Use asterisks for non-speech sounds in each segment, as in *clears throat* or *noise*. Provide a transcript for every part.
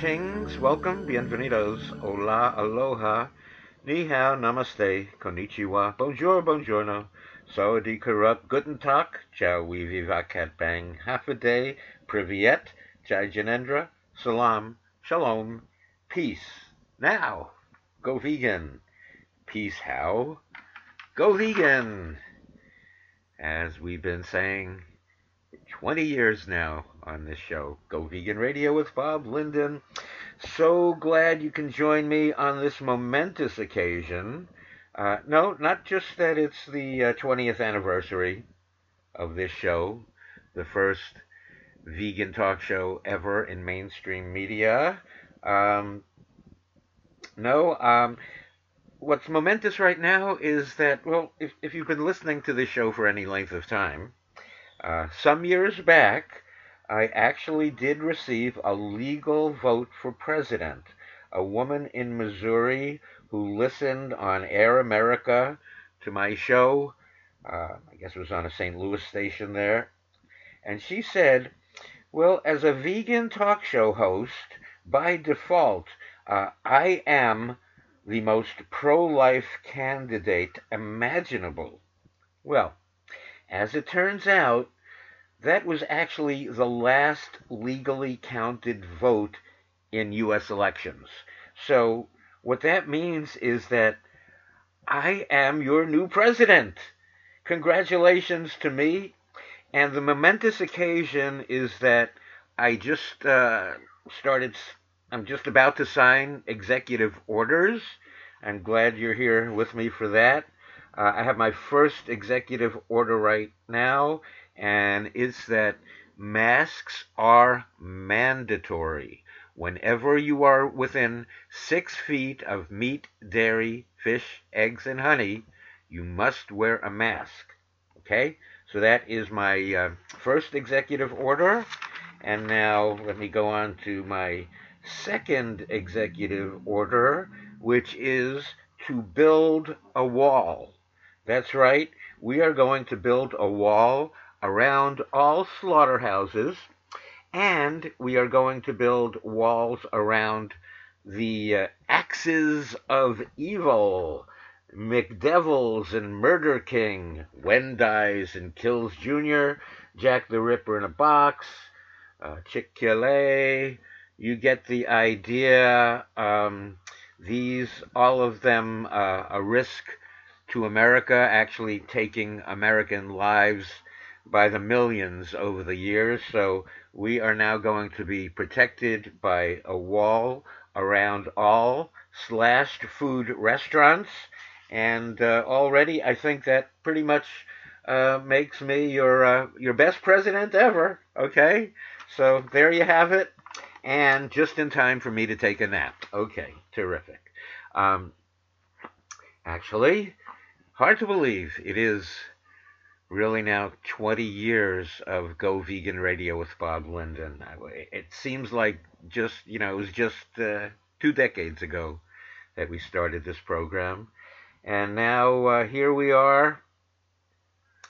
Greetings, welcome, bienvenidos, hola, aloha, ni hao, namaste, konnichiwa, bonjour, buongiorno, sawadee corrupt, guten tag, ciao, we viva cat bang, half a day, privyet, jai janendra, salam, shalom, peace. Now, go vegan. Peace how? Go vegan. As we've been saying 20 years now on this show, Go Vegan Radio with Bob Linden. So glad you can join me on this momentous occasion. Uh, no, not just that it's the uh, 20th anniversary of this show, the first vegan talk show ever in mainstream media. Um, no, um, what's momentous right now is that, well, if, if you've been listening to this show for any length of time, uh, some years back, I actually did receive a legal vote for president. A woman in Missouri who listened on Air America to my show, uh, I guess it was on a St. Louis station there, and she said, Well, as a vegan talk show host, by default, uh, I am the most pro life candidate imaginable. Well, as it turns out, that was actually the last legally counted vote in U.S. elections. So, what that means is that I am your new president. Congratulations to me. And the momentous occasion is that I just uh, started, I'm just about to sign executive orders. I'm glad you're here with me for that. Uh, I have my first executive order right now, and it's that masks are mandatory. Whenever you are within six feet of meat, dairy, fish, eggs, and honey, you must wear a mask. Okay? So that is my uh, first executive order. And now let me go on to my second executive order, which is to build a wall. That's right, we are going to build a wall around all slaughterhouses, and we are going to build walls around the uh, axes of evil. McDevils and Murder King, Wendies and Kills Jr., Jack the Ripper in a box, uh, Chick Fil You get the idea. Um, these, all of them, uh, a risk to America, actually taking American lives by the millions over the years. So we are now going to be protected by a wall around all slashed food restaurants. And uh, already, I think that pretty much uh, makes me your uh, your best president ever. Okay, so there you have it, and just in time for me to take a nap. Okay, terrific. Um, actually, hard to believe it is really now 20 years of Go Vegan Radio with Bob Linden. It seems like just, you know, it was just uh, two decades ago that we started this program. And now uh, here we are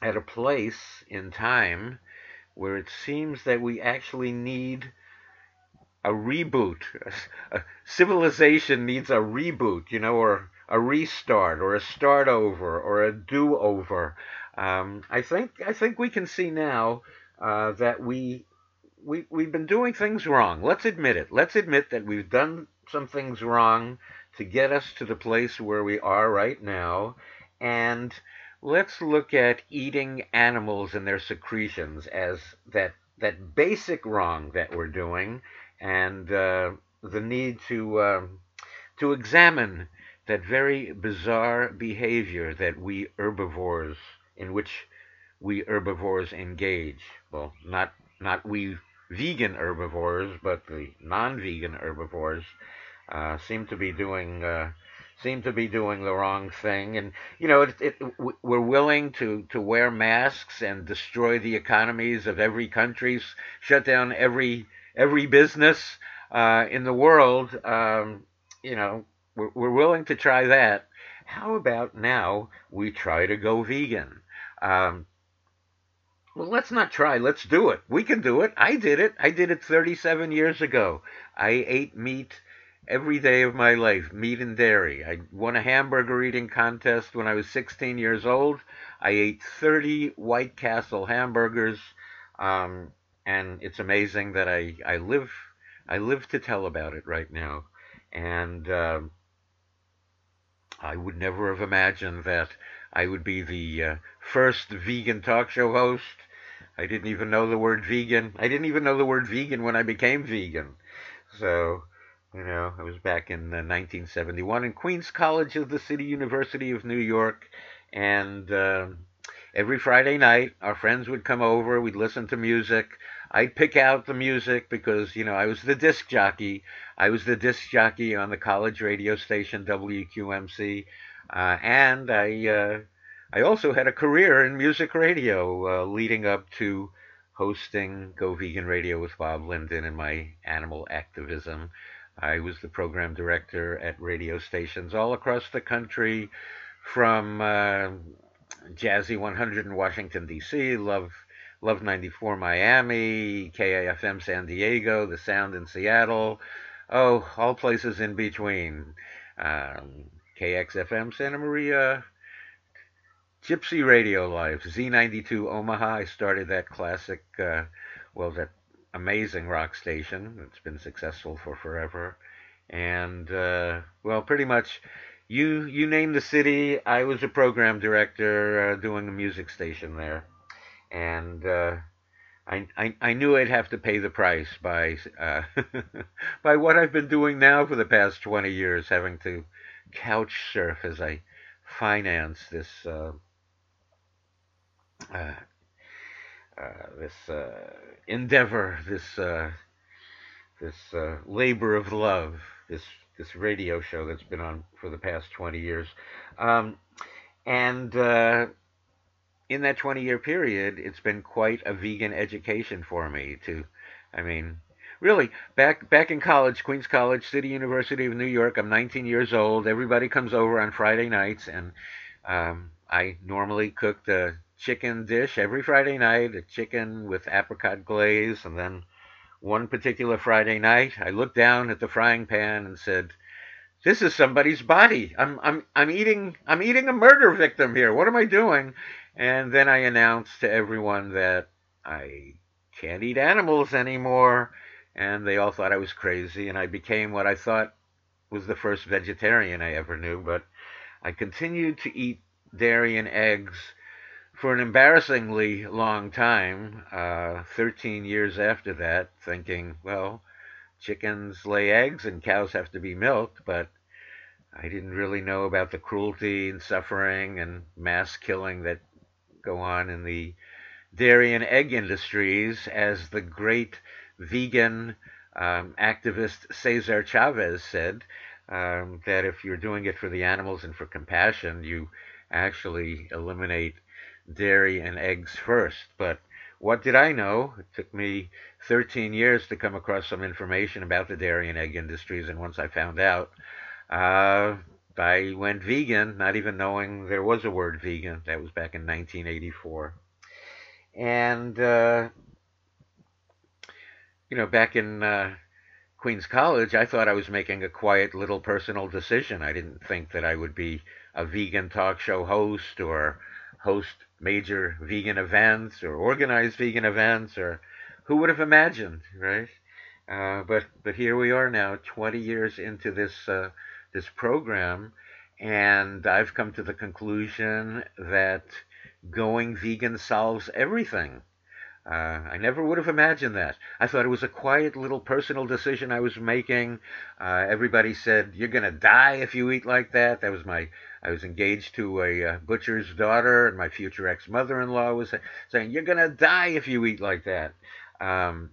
at a place in time where it seems that we actually need a reboot. *laughs* Civilization needs a reboot, you know, or a restart or a start over or a do over. Um, I think I think we can see now uh, that we we we've been doing things wrong. Let's admit it. Let's admit that we've done some things wrong to get us to the place where we are right now, and let's look at eating animals and their secretions as that that basic wrong that we're doing, and uh, the need to uh, to examine that very bizarre behavior that we herbivores, in which we herbivores engage. Well, not not we vegan herbivores, but the non-vegan herbivores uh, seem to be doing uh, seem to be doing the wrong thing. And you know, it, it, we're willing to to wear masks and destroy the economies of every country, shut down every every business uh, in the world. Um, you know, we're, we're willing to try that. How about now we try to go vegan? Um, well, let's not try. Let's do it. We can do it. I did it. I did it 37 years ago. I ate meat every day of my life, meat and dairy. I won a hamburger eating contest when I was 16 years old. I ate 30 White Castle hamburgers, um, and it's amazing that I, I live I live to tell about it right now. And uh, I would never have imagined that I would be the uh, first vegan talk show host. I didn't even know the word vegan. I didn't even know the word vegan when I became vegan. So you know, I was back in uh, 1971 in Queens College of the City University of New York, and uh, every Friday night, our friends would come over. We'd listen to music. I'd pick out the music because you know I was the disc jockey. I was the disc jockey on the college radio station WQMC, and I uh, I also had a career in music radio, uh, leading up to hosting Go Vegan Radio with Bob Linden and my animal activism. I was the program director at radio stations all across the country, from uh, Jazzy 100 in Washington D.C., Love Love 94 Miami, KAFM San Diego, The Sound in Seattle, oh, all places in between. Um, KXFM Santa Maria, Gypsy Radio Live, Z92 Omaha. I started that classic, uh, well, that amazing rock station. It's been successful for forever, and uh, well, pretty much. You you name the city. I was a program director uh, doing a music station there, and uh, I, I I knew I'd have to pay the price by uh, *laughs* by what I've been doing now for the past twenty years, having to couch surf as I finance this uh, uh, uh, this uh, endeavor, this uh, this labor of love, this this radio show that's been on for the past 20 years, um, and in that 20 year period, it's been quite a vegan education for me to, I mean, really back back in college, Queens College, City University of New York. I'm 19 years old. Everybody comes over on Friday nights, and um, I normally cook the chicken dish every Friday night, a chicken with apricot glaze, and then one particular Friday night, I looked down at the frying pan and said, "This is somebody's body. I'm I'm I'm eating I'm eating a murder victim here. What am I doing?" And then I announced to everyone that I can't eat animals anymore, and they all thought I was crazy, and I became what I thought was the first vegetarian I ever knew, but I continued to eat dairy and eggs for an embarrassingly long time, uh, 13 years after that, thinking, well, chickens lay eggs and cows have to be milked, but I didn't really know about the cruelty and suffering and mass killing that go on in the dairy and egg industries, as the great vegan um, activist Cesar Chavez said, um, that if you're doing it for the animals and for compassion, you actually eliminate dairy and eggs first. But what did I know? It took me 13 years to come across some information about the dairy and egg industries, and once I found out, uh, I went vegan, not even knowing there was a word vegan. That was back in 1984. And, uh, you know, back in uh, Queens College, I thought I was making a quiet little personal decision. I didn't think that I would be a vegan talk show host or host major vegan events or organize vegan events or who would have imagined, right? Uh, but but here we are now, 20 years into this uh, this program, and I've come to the conclusion that going vegan solves everything. Uh, I never would have imagined that. I thought it was a quiet little personal decision I was making. Uh, everybody said, You're going to die if you eat like that. That was my I was engaged to a uh, butcher's daughter, and my future ex mother in law was saying, You're going to die if you eat like that. Um,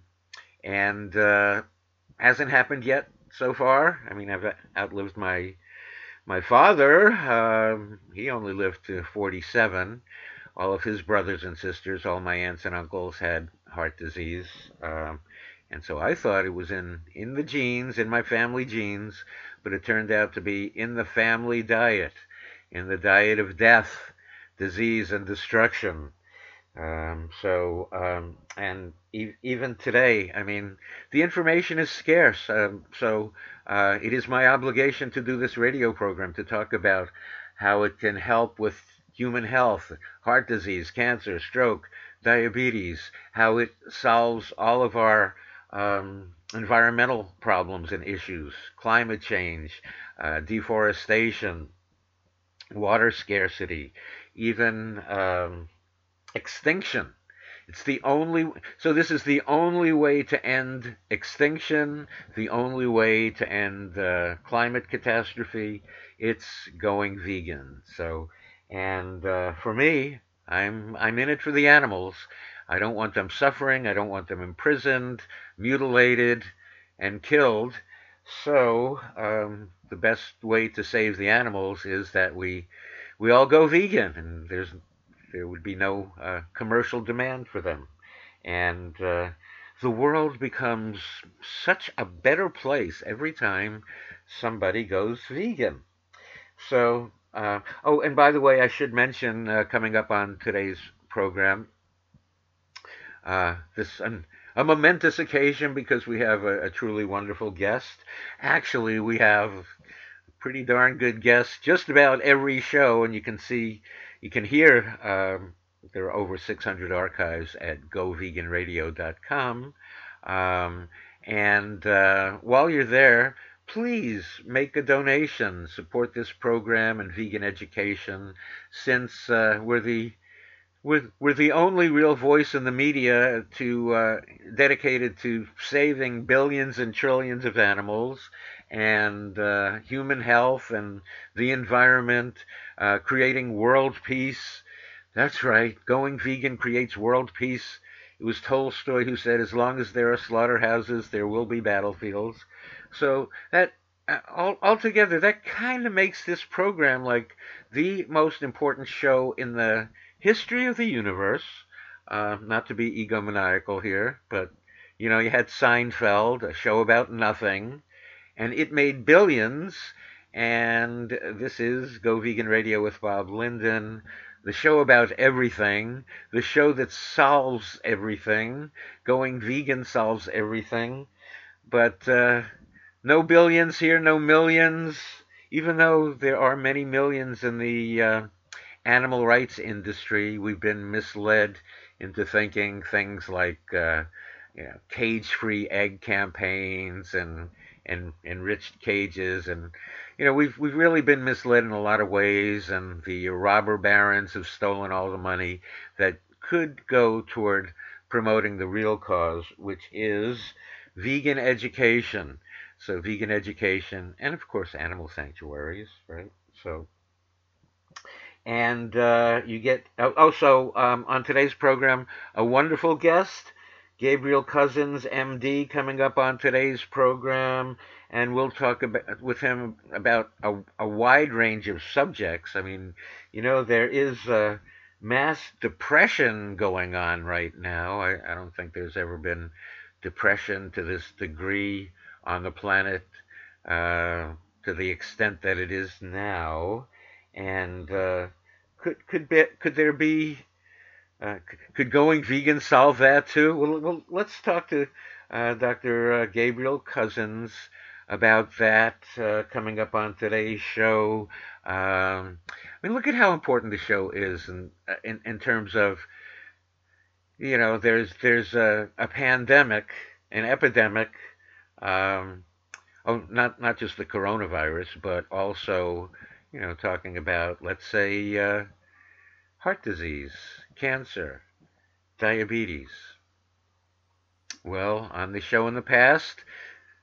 and uh, hasn't happened yet so far. I mean, I've outlived my my father. Um, he only lived to 47. All of his brothers and sisters, all my aunts and uncles had heart disease. Um, and so I thought it was in, in the genes, in my family genes, but it turned out to be in the family diet in the diet of death, disease, and destruction. Um, so, um, and e- even today, I mean, the information is scarce. Um, so, uh, it is my obligation to do this radio program to talk about how it can help with human health, heart disease, cancer, stroke, diabetes, how it solves all of our um, environmental problems and issues, climate change, uh, deforestation, water scarcity, even um, extinction. It's the only, so this is the only way to end extinction, the only way to end uh, climate catastrophe. It's going vegan. So, and uh, for me, I'm I'm in it for the animals. I don't want them suffering. I don't want them imprisoned, mutilated, and killed. So um, the best way to save the animals is that we we all go vegan, and there's there would be no uh, commercial demand for them, and uh, the world becomes such a better place every time somebody goes vegan. So, uh, oh, and by the way, I should mention uh, coming up on today's program uh, this an, a momentous occasion because we have a, a, truly wonderful guest. Actually, we have a pretty darn good guests just about every show, and you can see, you can hear. Um, there are over 600 archives at goveganradio.com. Um, and uh, while you're there, please make a donation, support this program and vegan education, since uh, we're the we're, we're the only real voice in the media to uh, dedicated to saving billions and trillions of animals and uh, human health and the environment, uh, creating world peace. That's right, going vegan creates world peace. It was Tolstoy who said, "As long as there are slaughterhouses, there will be battlefields." So that uh, all, altogether, that kind of makes this program like the most important show in the history of the universe. Uh, not to be egomaniacal here, but you know, you had Seinfeld, a show about nothing, and it made billions. And this is Go Vegan Radio with Bob Linden, the show about everything, the show that solves everything. Going vegan solves everything. But uh, no billions here, no millions, even though there are many millions in the uh, animal rights industry, we've been misled into thinking things like uh, you know, cage-free egg campaigns and and enriched cages, and you know we've we've really been misled in a lot of ways, and the robber barons have stolen all the money that could go toward promoting the real cause, which is vegan education. So vegan education, and of course animal sanctuaries, right? So and uh, you get also oh, um, on today's program a wonderful guest gabriel Cousens, md coming up on today's program and we'll talk about, with him about a, a, wide range of subjects. I mean you know there is a mass depression going on right now. I, I don't think there's ever been depression to this degree on the planet uh, to the extent that it is now and uh, could could be, could there be uh, could going vegan solve that too? Well, well let's talk to uh, Dr. Uh, Gabriel Cousens about that uh, coming up on today's show. Um, I mean, look at how important the show is in in, in terms of you know there's there's a, a pandemic, an epidemic. Um, oh, not not just the coronavirus, but also you know, talking about, let's say, uh, heart disease, cancer, diabetes. Well, on the show in the past,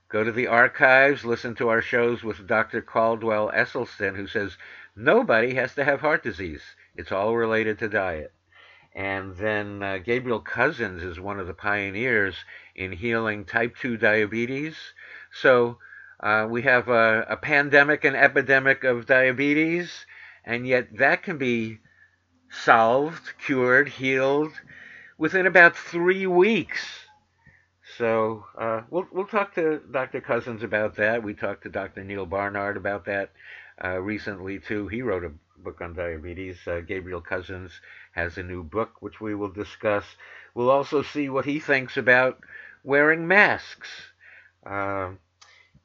go to the archives, listen to our shows with Dr. Caldwell Esselstyn, who says nobody has to have heart disease. It's all related to diet. And then uh, Gabriel Cousens is one of the pioneers in healing type 2 diabetes. So uh, we have a, a pandemic and epidemic of diabetes, and yet that can be solved, cured, healed within about three weeks. So uh, we'll we'll talk to Dr. Cousens about that. We talked to Dr. Neal Barnard about that uh, recently too. He wrote a, book on diabetes. Uh, Gabriel Cousens has a new book, which we will discuss. We'll also see what he thinks about wearing masks. Uh,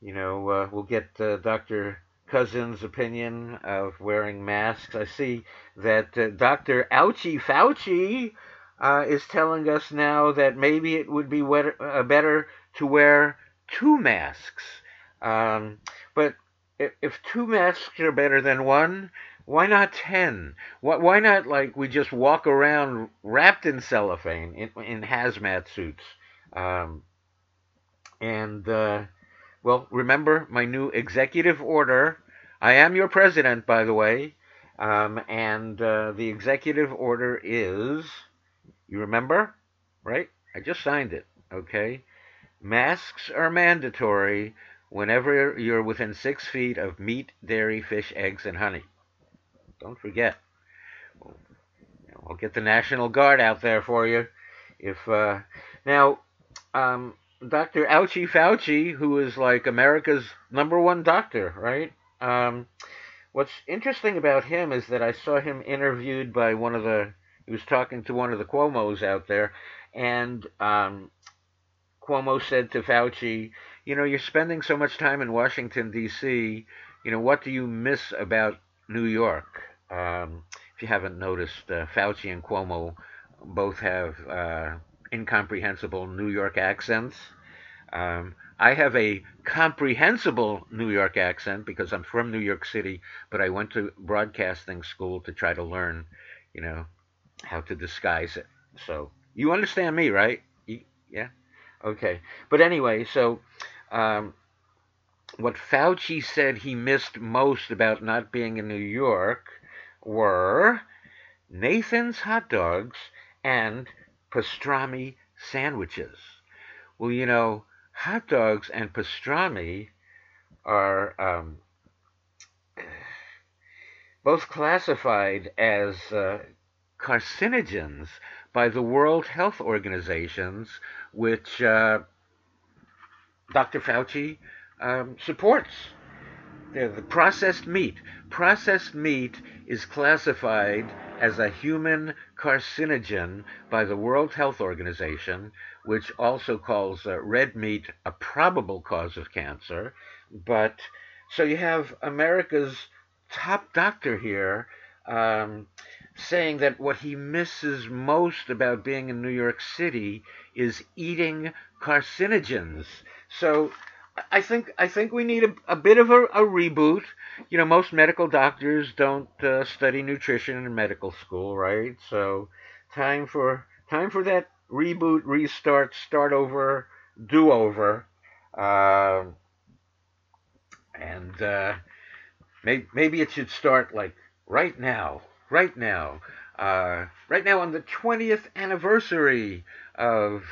you know, uh, we'll get uh, Dr. Cousens' opinion of wearing masks. I see that uh, Dr. Ouchie Fauci uh, is telling us now that maybe it would be better, uh, better to wear two masks. Um, but if, if two masks are better than one, why not 10? Why not, like, we just walk around wrapped in cellophane, in, in hazmat suits? Um, and, uh, well, remember my new executive order. I am your president, by the way. Um, and uh, the executive order is, you remember? Right? I just signed it, okay? Masks are mandatory whenever you're within six feet of meat, dairy, fish, eggs, and honey. Don't forget. I'll get the National Guard out there for you. If uh, now, um, Dr. Ouchie Fauci, who is like America's number one doctor, right? Um, what's interesting about him is that I saw him interviewed by one of the. He was talking to one of the Cuomo's out there, and um, Cuomo said to Fauci, "You know, you're spending so much time in Washington D.C. You know, what do you miss about New York?" Um, if you haven't noticed, uh, Fauci and Cuomo both have uh, incomprehensible New York accents. Um, I have a comprehensible New York accent because I'm from New York City, but I went to broadcasting school to try to learn, you know, how to disguise it. So you understand me, right? You, yeah. Okay. But anyway, so um, what Fauci said he missed most about not being in New York were Nathan's hot dogs and pastrami sandwiches. Well, you know, hot dogs and pastrami are um, both classified as uh, carcinogens by the World Health Organizations, which uh, Dr. Fauci um, supports. They're the processed meat. Processed meat is classified as a human carcinogen by the World Health Organization, which also calls uh, red meat a probable cause of cancer. But so you have America's top doctor here um, saying that what he misses most about being in New York City is eating carcinogens. So I think I think we need a, a bit of a, a, reboot. You know, most medical doctors don't uh, study nutrition in medical school, right? So, time for time for that reboot, restart, start over, do over, uh, and uh, maybe maybe it should start like right now, right now, uh, right now on the 20th anniversary of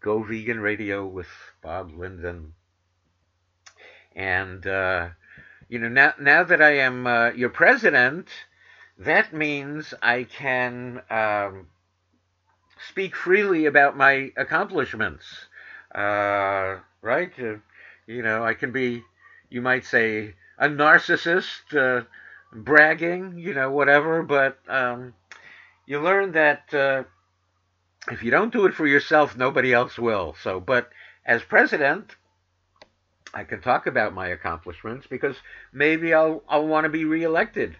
Go Vegan Radio with Bob Linden. And uh, you know, now now that I am uh, your president, that means I can um, speak freely about my accomplishments. Uh, right? Uh, you know, I can be, you might say, a narcissist, uh, bragging, you know, whatever. But um, you learn that uh, if you don't do it for yourself, nobody else will. So, but as president, I can talk about my accomplishments because maybe I'll I'll want to be reelected.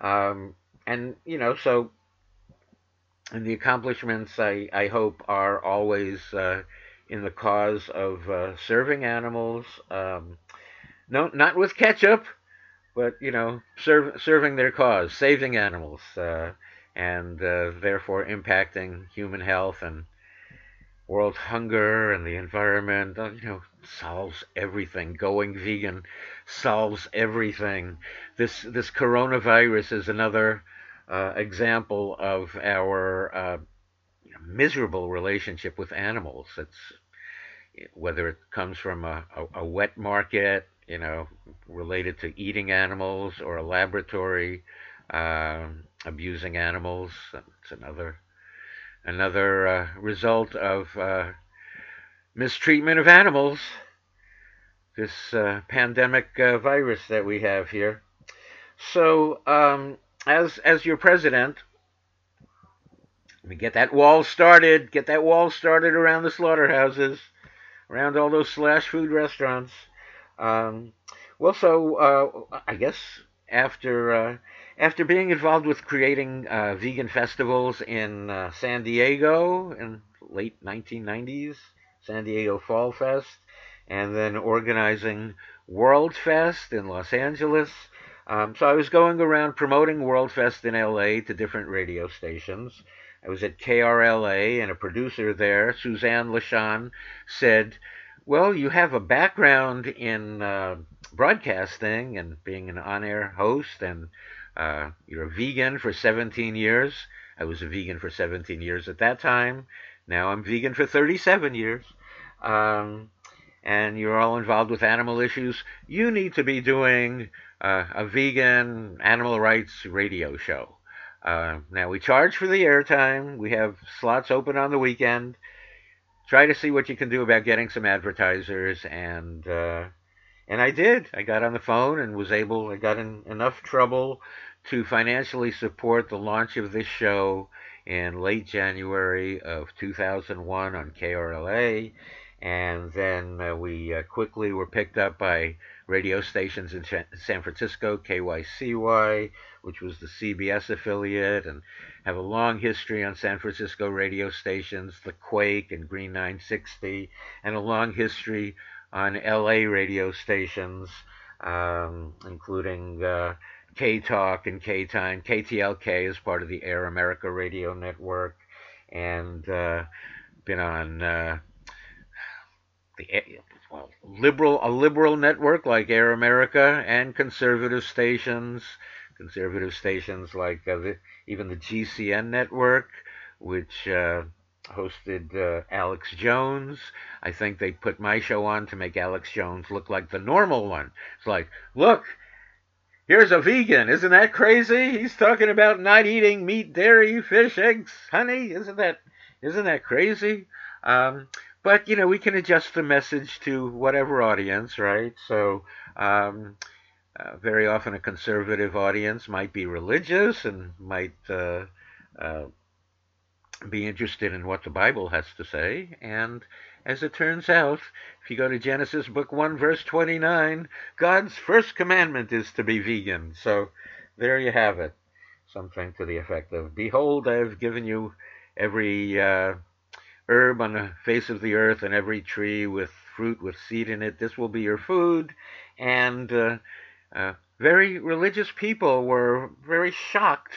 Um, and you know, so and the accomplishments I I hope are always uh, in the cause of uh, serving animals. Um, no, not with ketchup, but you know, serve, serving their cause, saving animals, uh, and uh, therefore impacting human health and world hunger and the environment, uh, you know, solves everything. Going vegan solves everything. This this coronavirus is another uh, example of our uh, miserable relationship with animals. It's whether it comes from a, a, a wet market, you know, related to eating animals, or a laboratory uh, abusing animals. It's another another uh, result of uh, mistreatment of animals, this uh, pandemic uh, virus that we have here. So, um, as as your president, let me get that wall started. Get that wall started around the slaughterhouses, around all those slash food restaurants. Um, well, so uh, I guess after uh, after being involved with creating uh, vegan festivals in uh, San Diego in late 1990s, San Diego Fall Fest, and then organizing World Fest in Los Angeles. Um, so I was going around promoting World Fest in LA to different radio stations. I was at KRLA, and a producer there, Suzanne LaShawn, said, Well, you have a background in uh, broadcasting and being an on air host, and uh, you're a vegan for 17 years. I was a vegan for 17 years at that time. Now I'm vegan for 37 years. Um, and you're all involved with animal issues. You need to be doing uh, a vegan animal rights radio show. Uh, now we charge for the airtime. We have slots open on the weekend. Try to see what you can do about getting some advertisers, and uh, and I did. I got on the phone and was able. I got in enough trouble to financially support the launch of this show in late January of 2001 on KRLA, and then uh, we uh, quickly were picked up by radio stations in San Francisco, KYCY, which was the CBS affiliate, and have a long history on San Francisco radio stations, The Quake and Green 960, and a long history on LA radio stations, um, including uh, K Talk and K Time. KTLK is part of the Air America radio network, and uh, been on uh, the well, liberal a liberal network like Air America and conservative stations, conservative stations like uh, the, even the GCN network, which uh, hosted uh, Alex Jones. I think they put my show on to make Alex Jones look like the normal one. It's like, look, here's a vegan. Isn't that crazy? He's talking about not eating meat, dairy, fish, eggs, honey. Isn't that isn't that crazy? Um, but you know we can adjust the message to whatever audience right so um, uh, very often a conservative audience might be religious and might uh, uh, be interested in what the bible has to say and as it turns out if you go to genesis book 1 verse 29 god's first commandment is to be vegan so there you have it something to the effect of behold i have given you every uh, herb on the face of the earth and every tree with fruit with seed in it. This will be your food. And uh, uh, very religious people were very shocked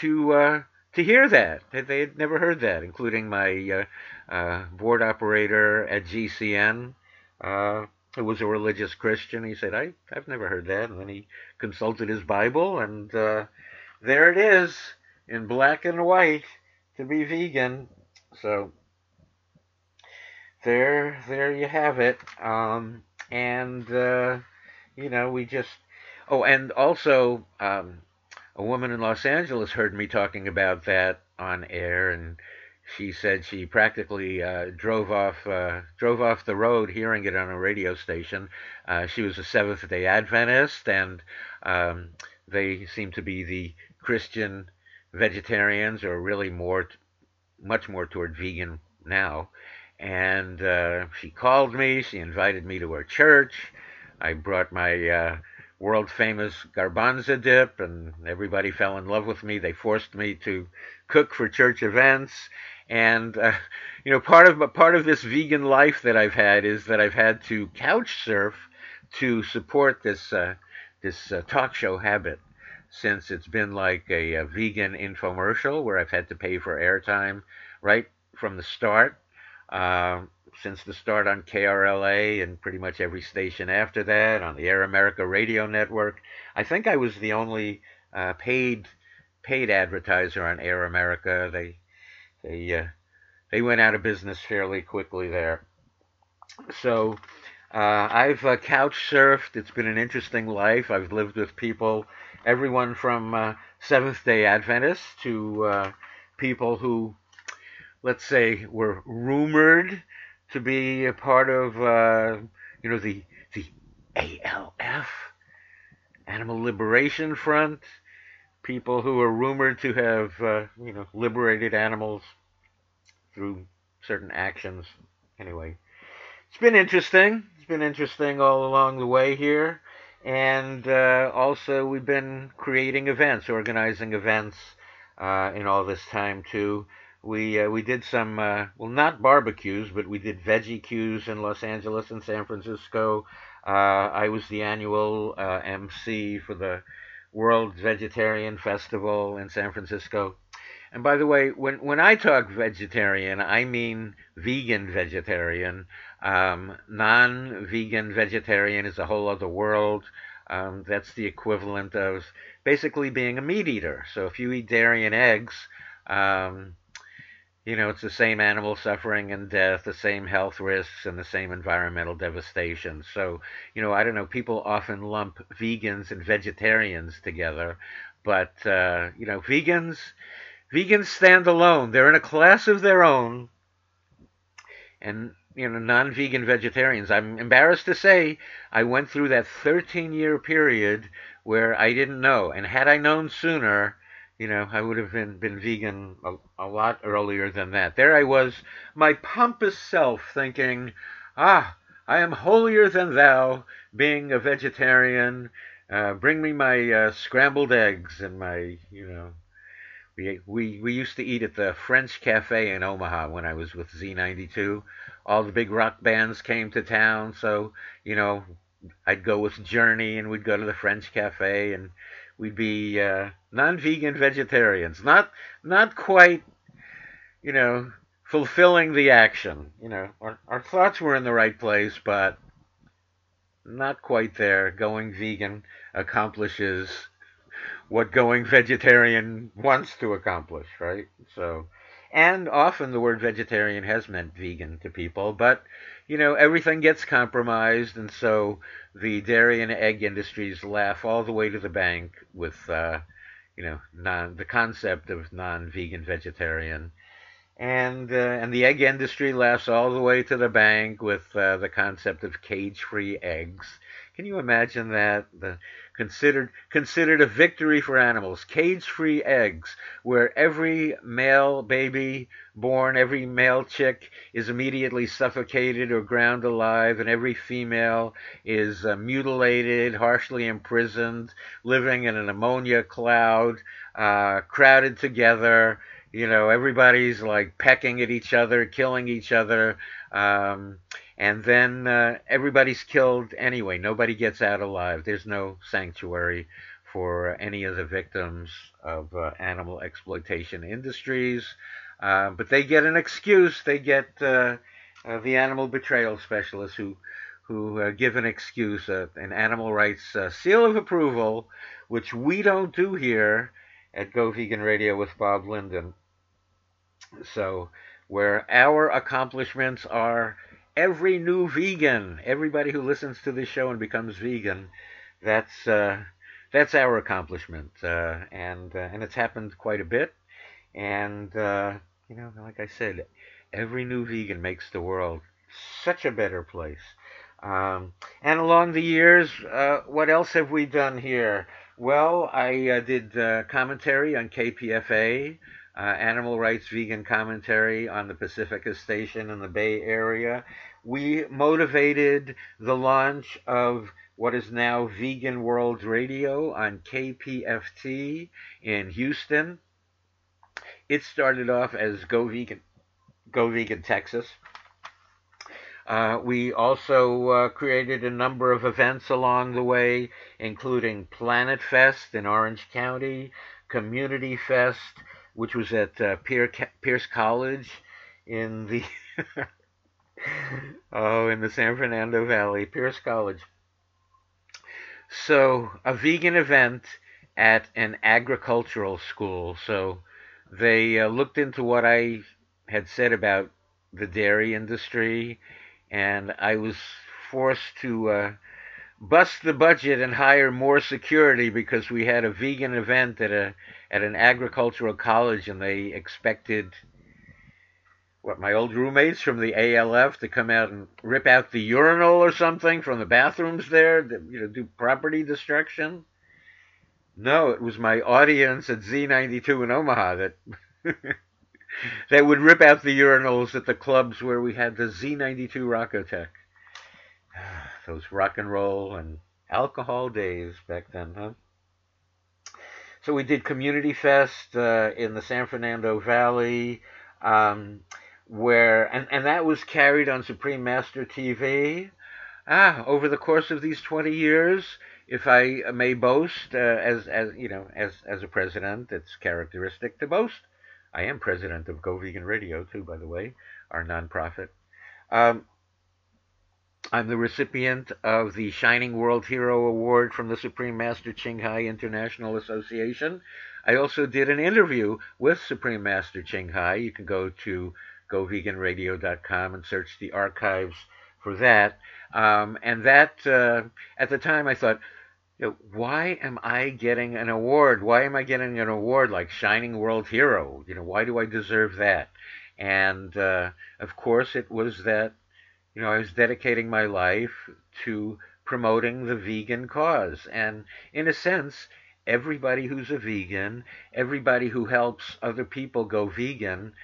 to uh, to hear that. They had never heard that, including my uh, uh, board operator at GCN. Uh, who was a religious Christian? He said, "I I've never heard that." And then he consulted his Bible, and there it is in black and white to be vegan. So there, there you have it. Um, and uh, you know, we just. Oh, and also, um, a woman in Los Angeles heard me talking about that on air, and she said she practically uh, drove off uh, drove off the road hearing it on a radio station. Uh, she was a Seventh Day Adventist, and um, they seem to be the Christian vegetarians, or really more, much more toward vegan now and uh, she called me. She invited me to her church. I brought my uh, world famous garbanzo dip, and everybody fell in love with me. They forced me to cook for church events, and uh, you know, part of part of this vegan life that I've had is that I've had to couch surf to support this uh, this uh, talk show habit. Since it's been like a, a vegan infomercial where I've had to pay for airtime right from the start, uh, since the start on KRLA and pretty much every station after that on the Air America radio network. I think I was the only uh, paid paid advertiser on Air America. They they uh, they went out of business fairly quickly there. So uh, I've uh, couch surfed. It's been an interesting life. I've lived with people, everyone from uh, Seventh Day Adventists to uh, people who let's say, were rumored to be a part of, uh, you know, the the ALF, Animal Liberation Front, people who are rumored to have, uh, you know, liberated animals through certain actions. Anyway, it's been interesting. It's been interesting all along the way here. And uh, also, we've been creating events, organizing events uh, in all this time too. We uh, we did some uh, well, not barbecues, but we did veggie cues in Los Angeles and San Francisco. Uh, I was the annual uh, MC for the World Vegetarian Festival in San Francisco. And by the way, when when I talk vegetarian, I mean vegan vegetarian. Um, non-vegan vegetarian is a whole other world. Um, that's the equivalent of basically being a meat eater. So if you eat dairy and eggs, um, you know, it's the same animal suffering and death, the same health risks, and the same environmental devastation. So, you know, I don't know, people often lump vegans and vegetarians together, but, uh, you know, vegans, vegans stand alone. They're in a class of their own. And, you know, non vegan vegetarians, I'm embarrassed to say, I went through that 13 year period where I didn't know. And had I known sooner, you know, I would have been, been vegan a, a lot earlier than that. There I was, my pompous self, thinking, ah, I am holier than thou, being a vegetarian. Uh, bring me my uh, scrambled eggs and my, you know, we, we we used to eat at the French Cafe in Omaha when I was with Z92. All the big rock bands came to town, so you know I'd go with Journey and we'd go to the French Cafe and we'd be uh, non-vegan vegetarians. Not not quite, you know, fulfilling the action. You know, our, our thoughts were in the right place, but not quite there. Going vegan accomplishes what going vegetarian wants to accomplish, right? So, and often the word vegetarian has meant vegan to people, but you know, everything gets compromised, and so the dairy and egg industries laugh all the way to the bank with, uh, you know, non the concept of non-vegan vegetarian, and uh, and the egg industry laughs all the way to the bank with uh, the concept of cage-free eggs. Can you imagine that? The considered considered a victory for animals. Cage-free eggs, where every male baby born, every male chick is immediately suffocated or ground alive, and every female is uh, mutilated, harshly imprisoned, living in an ammonia cloud, uh, crowded together. You know, everybody's like pecking at each other, killing each other. Um, and then uh, everybody's killed anyway. Nobody gets out alive. There's no sanctuary for any of the victims of uh, animal exploitation industries. Uh, but they get an excuse. They get uh, uh, the animal betrayal specialists who who uh, give an excuse, an animal rights seal of approval, which we don't do here at Go Vegan Radio with Bob Linden. So, where our accomplishments are every new vegan, everybody who listens to this show and becomes vegan, that's uh, that's our accomplishment, uh, and uh, and it's happened quite a bit. And uh, you know, like I said, every new vegan makes the world such a better place. Um, and along the years, uh, what else have we done here? Well, I uh, did commentary on KPFA. Uh, animal rights vegan commentary on the Pacifica station in the Bay Area. We motivated the launch of what is now Vegan World Radio on KPFT in Houston. It started off as Go Vegan, Go Vegan Texas. Uh, we also uh, created a number of events along the way, including Planet Fest in Orange County, Community Fest, which was at uh, Pierce College in the *laughs* oh in the San Fernando Valley, Pierce College. So a vegan event at an agricultural school. So they uh, looked into what I had said about the dairy industry, and I was forced to uh, bust the budget and hire more security because we had a vegan event at a at an agricultural college, and they expected what my old roommates from the ALF to come out and rip out the urinal or something from the bathrooms there, to, you know, do property destruction. No, it was my audience at Z92 in Omaha that that would rip out the urinals at the clubs where we had the Z92 Rockotech. Those rock and roll and alcohol days back then, huh? So we did Community Fest uh, in the San Fernando Valley, um, where and, and that was carried on Supreme Master TV. Ah, over the course of these 20 years, if I may boast, uh, as as you know, as as a president, it's characteristic to boast. I am president of Go Vegan Radio too, by the way, our nonprofit. Um, I'm the recipient of the Shining World Hero Award from the Supreme Master Ching Hai International Association. I also did an interview with Supreme Master Ching Hai. You can go to goveganradio.com and search the archives for that. Um, and that, uh, at the time, I thought, you know, why am I getting an award? Why am I getting an award like Shining World Hero? You know, why do I deserve that? And uh, of course, it was that you know, I was dedicating my life to promoting the vegan cause. And in a sense, everybody who's a vegan, everybody who helps other people go vegan,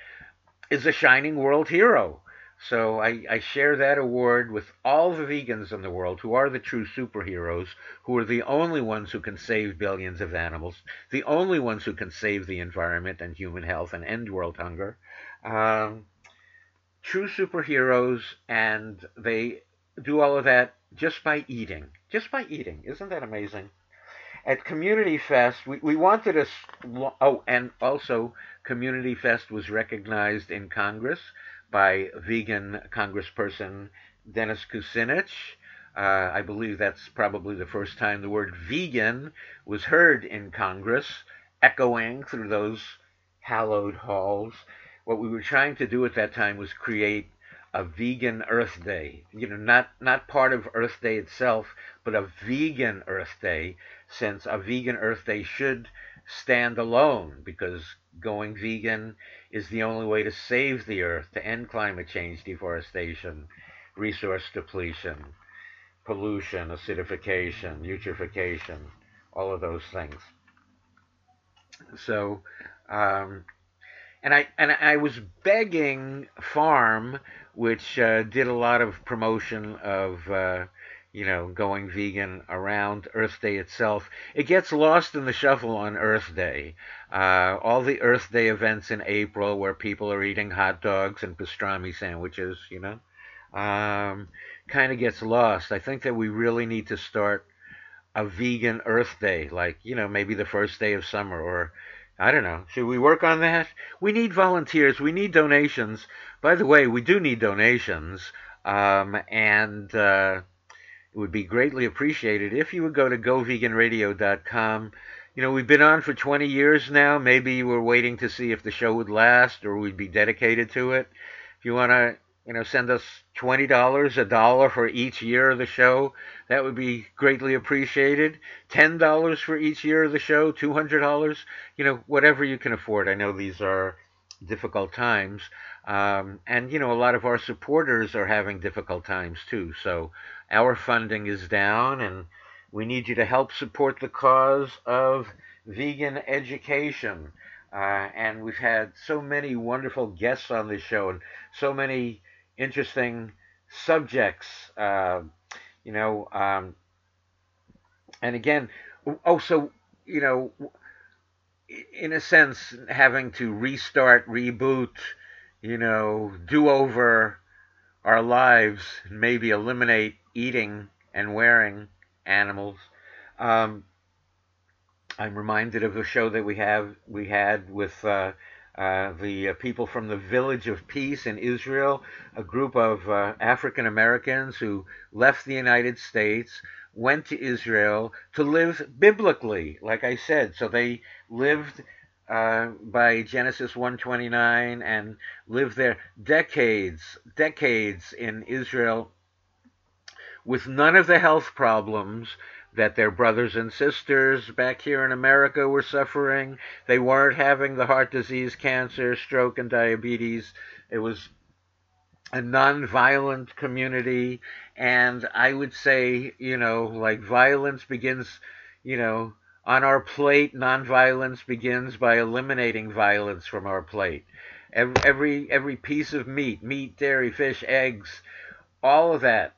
is a shining world hero. So I, I, share that award with all the vegans in the world who are the true superheroes, who are the only ones who can save billions of animals, the only ones who can save the environment and human health and end world hunger. Um, true superheroes, and they do all of that just by eating. Just by eating. Isn't that amazing? At Community Fest, we, we wanted a. Oh, and also, Community Fest was recognized in Congress by vegan congressperson Dennis Kucinich. Uh, I believe that's probably the first time the word vegan was heard in Congress, echoing through those hallowed halls what we were trying to do at that time was create a vegan Earth Day. You know, not not part of Earth Day itself, but a vegan Earth Day, since a vegan Earth Day should stand alone because going vegan is the only way to save the earth, to end climate change, deforestation, resource depletion, pollution, acidification, eutrophication, all of those things. So, um, and I and I was begging Farm, which uh, did a lot of promotion of uh, you know going vegan around Earth Day itself. It gets lost in the shuffle on Earth Day. Uh, all the Earth Day events in April, where people are eating hot dogs and pastrami sandwiches, you know, um, kind of gets lost. I think that we really need to start a vegan Earth Day, like you know maybe the first day of summer or I don't know. Should we work on that? We need volunteers. We need donations. By the way, we do need donations. Um, and uh, it would be greatly appreciated if you would go to goveganradio.com. You know, we've been on for 20 years now. Maybe were waiting to see if the show would last or we'd be dedicated to it. If you want to you know, send us twenty dollars, a dollar for each year of the show. That would be greatly appreciated. Ten dollars for each year of the show, two hundred dollars, you know, whatever you can afford. I know these are difficult times, um, and you know, a lot of our supporters are having difficult times too. So our funding is down, and we need you to help support the cause of vegan education. Uh, and we've had so many wonderful guests on this show, and so many interesting subjects. Uh, you know, um, and again, also, you know, in a sense, having to restart, reboot, you know, do over our lives, maybe eliminate eating and wearing animals. Um, I'm reminded of a show that we have we had with uh, uh, the uh, people from the Village of Peace in Israel, a group of uh, African Americans who left the United States, went to Israel to live biblically, like I said. So they lived uh, by Genesis 129 and lived there decades, decades in Israel with none of the health problems that their brothers and sisters back here in America were suffering. They weren't having the heart disease, cancer, stroke, and diabetes. It was a non-violent community, and I would say, you know, like violence begins, you know, on our plate, nonviolence begins by eliminating violence from our plate. Every, every, every piece of meat, meat, dairy, fish, eggs, all of that,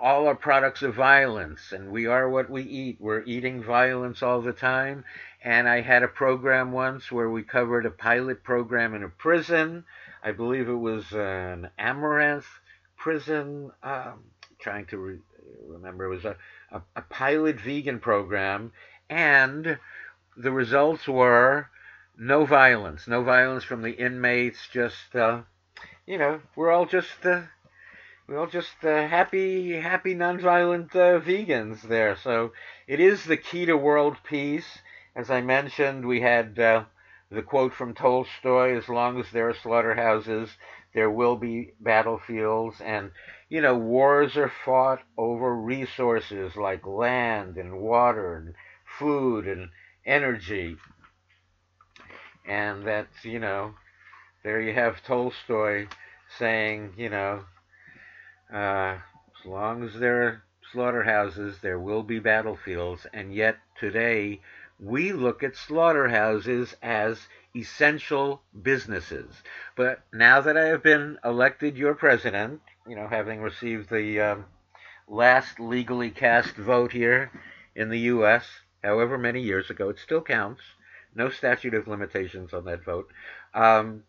all are products of violence, and we are what we eat. We're eating violence all the time. And I had a program once where we covered a pilot program in a prison. I believe it was an Amaranth prison. Um, trying to re- remember, it was a, a, a pilot vegan program, and the results were no violence, no violence from the inmates. Just uh, you know, we're all just uh, we're just uh, happy, happy, nonviolent uh, vegans there. So it is the key to world peace. As I mentioned, we had uh, the quote from Tolstoy: "As long as there are slaughterhouses, there will be battlefields." And you know, wars are fought over resources like land and water and food and energy and that's you know there you have Tolstoy saying you know uh, as long as there are slaughterhouses there will be battlefields and yet today we look at slaughterhouses as essential businesses but now that I have been elected your president you know having received the um, last legally cast vote here in the US however many years ago it still counts no statute of limitations on that vote. Um,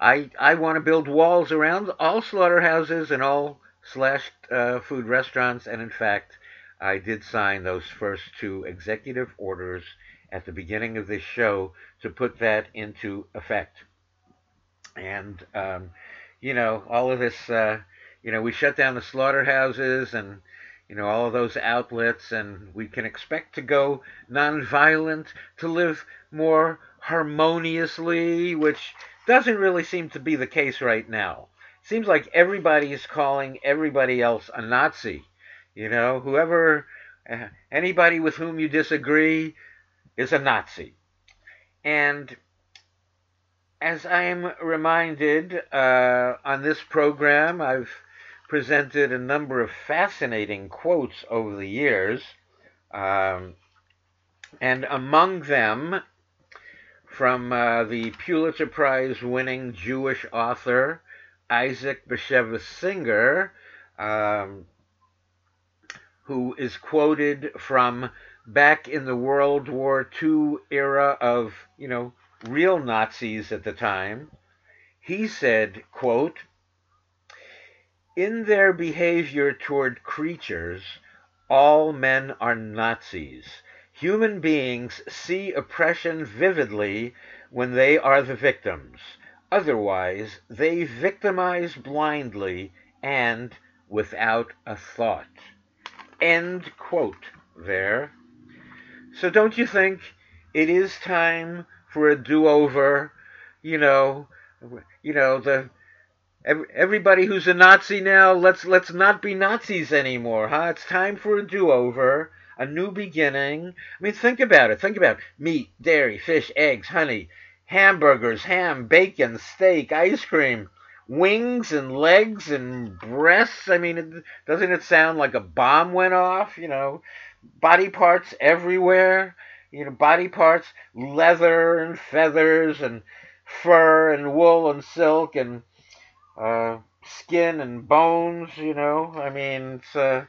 I I want to build walls around all slaughterhouses and all slashed uh, food restaurants, and in fact, I did sign those first two executive orders at the beginning of this show to put that into effect. And um, you know, all of this, uh, you know, we shut down the slaughterhouses and you know, all of those outlets, and we can expect to go nonviolent, to live more harmoniously, which doesn't really seem to be the case right now. Seems like everybody is calling everybody else a Nazi. You know, whoever, uh, anybody with whom you disagree is a Nazi. And as I am reminded uh, on this program, I've presented a number of fascinating quotes over the years. Um, and among them from uh, the Pulitzer Prize winning Jewish author Isaac Bashevis Singer, um, who is quoted from back in the World War II era of, you know, real Nazis at the time. He said, quote, in their behavior toward creatures, all men are Nazis. Human beings see oppression vividly when they are the victims. Otherwise, they victimize blindly and without a thought. End quote there. So don't you think it is time for a do-over? You know, you know the everybody who's a Nazi now, let's let's not be Nazis anymore, huh? It's time for a do-over a new beginning. I mean, think about it. Think about it. meat, dairy, fish, eggs, honey, hamburgers, ham, bacon, steak, ice cream, wings and legs and breasts. I mean, doesn't it sound like a bomb went off? You know, body parts everywhere. You know, body parts, leather and feathers and fur and wool and silk and uh, skin and bones. You know, I mean, it's uh,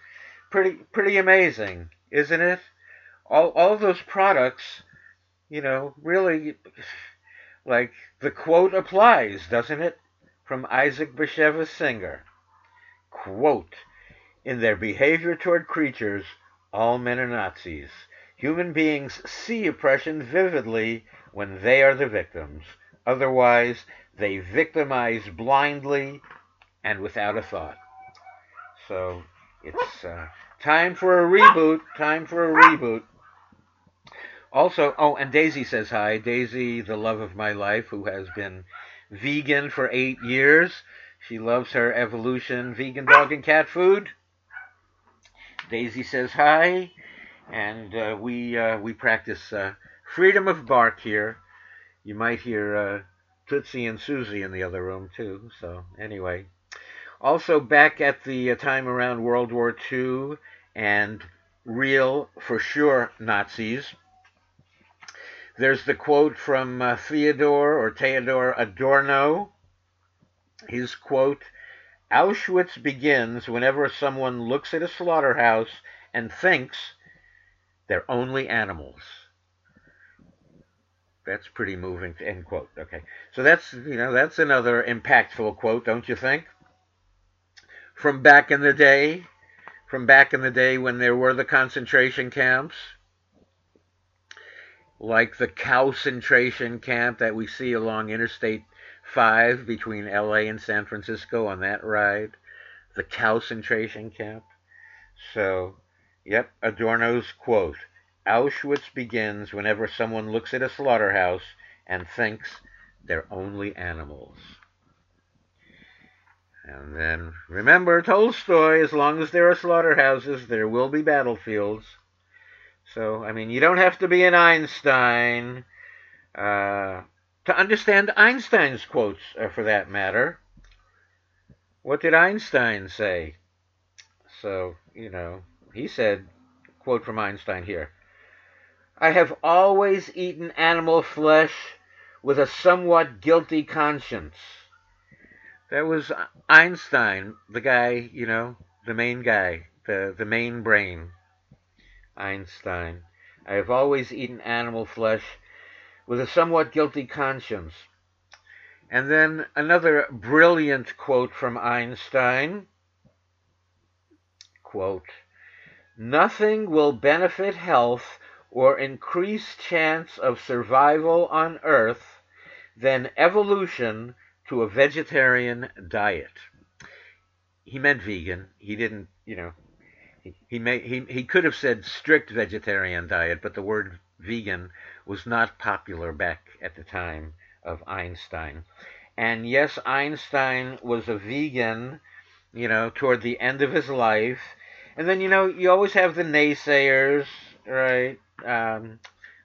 pretty pretty amazing isn't it? All all those products, you know, really like the quote applies, doesn't it? From Isaac Bashevis Singer. Quote, in their behavior toward creatures, all men are Nazis. Human beings see oppression vividly when they are the victims. Otherwise, they victimize blindly and without a thought. So it's uh, Time for a reboot. Time for a reboot. Also, oh, and Daisy says hi. Daisy, the love of my life, who has been vegan for eight years. She loves her evolution vegan dog and cat food. Daisy says hi, and uh, we uh, we practice uh, freedom of bark here. You might hear uh, Tootsie and Susie in the other room too. So anyway, also back at the uh, time around World War II and real, for sure, Nazis. There's the quote from uh, Theodore or Theodore Adorno. His quote Auschwitz begins whenever someone looks at a slaughterhouse and thinks they're only animals. That's pretty moving. End quote. Okay, so that's you know that's another impactful quote, don't you think? From back in the day, from back in the day when there were the concentration camps, like the concentration camp that we see along Interstate 5 between LA and San Francisco on that ride, the concentration camp. So, yep, Adorno's quote Auschwitz begins whenever someone looks at a slaughterhouse and thinks they're only animals. And then remember Tolstoy, as long as there are slaughterhouses, there will be battlefields. So, I mean, you don't have to be an Einstein uh, to understand Einstein's quotes, uh, for that matter. What did Einstein say? So, you know, he said, quote from Einstein here I have always eaten animal flesh with a somewhat guilty conscience. That was Einstein, the guy, you know, the main guy, the, the main brain. Einstein. I have always eaten animal flesh with a somewhat guilty conscience. And then another brilliant quote from Einstein. Quote, Nothing will benefit health or increase chance of survival on Earth than evolution to a vegetarian diet. He meant vegan. He didn't, you know, he, may, he, he could have said strict vegetarian diet, but the word vegan was not popular back at the time of Einstein. And yes, Einstein was a vegan, you know, toward the end of his life. And then, you know, you always have the naysayers, right? Um,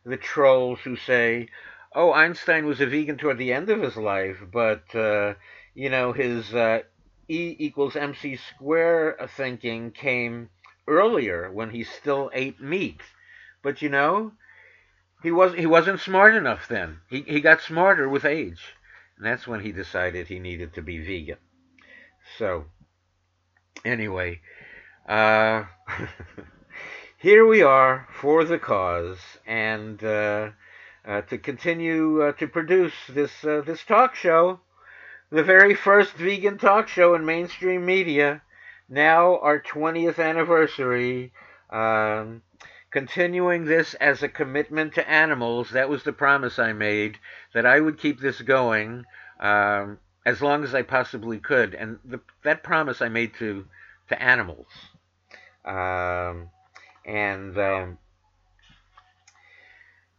the trolls who say, oh, Einstein was a vegan toward the end of his life, but, uh, you know, his uh, E equals mc square thinking came earlier when he still ate meat. But, you know, he was he wasn't smart enough then. He he got smarter with age, and that's when he decided he needed to be vegan. So anyway, uh, *laughs* here we are for the cause, and uh, uh, to continue uh, to produce this uh, this talk show, the very first vegan talk show in mainstream media. Now our 20th anniversary. Um, continuing this as a commitment to animals. That was the promise I made that I would keep this going um, as long as I possibly could, and the, that promise I made to to animals. Um, and um,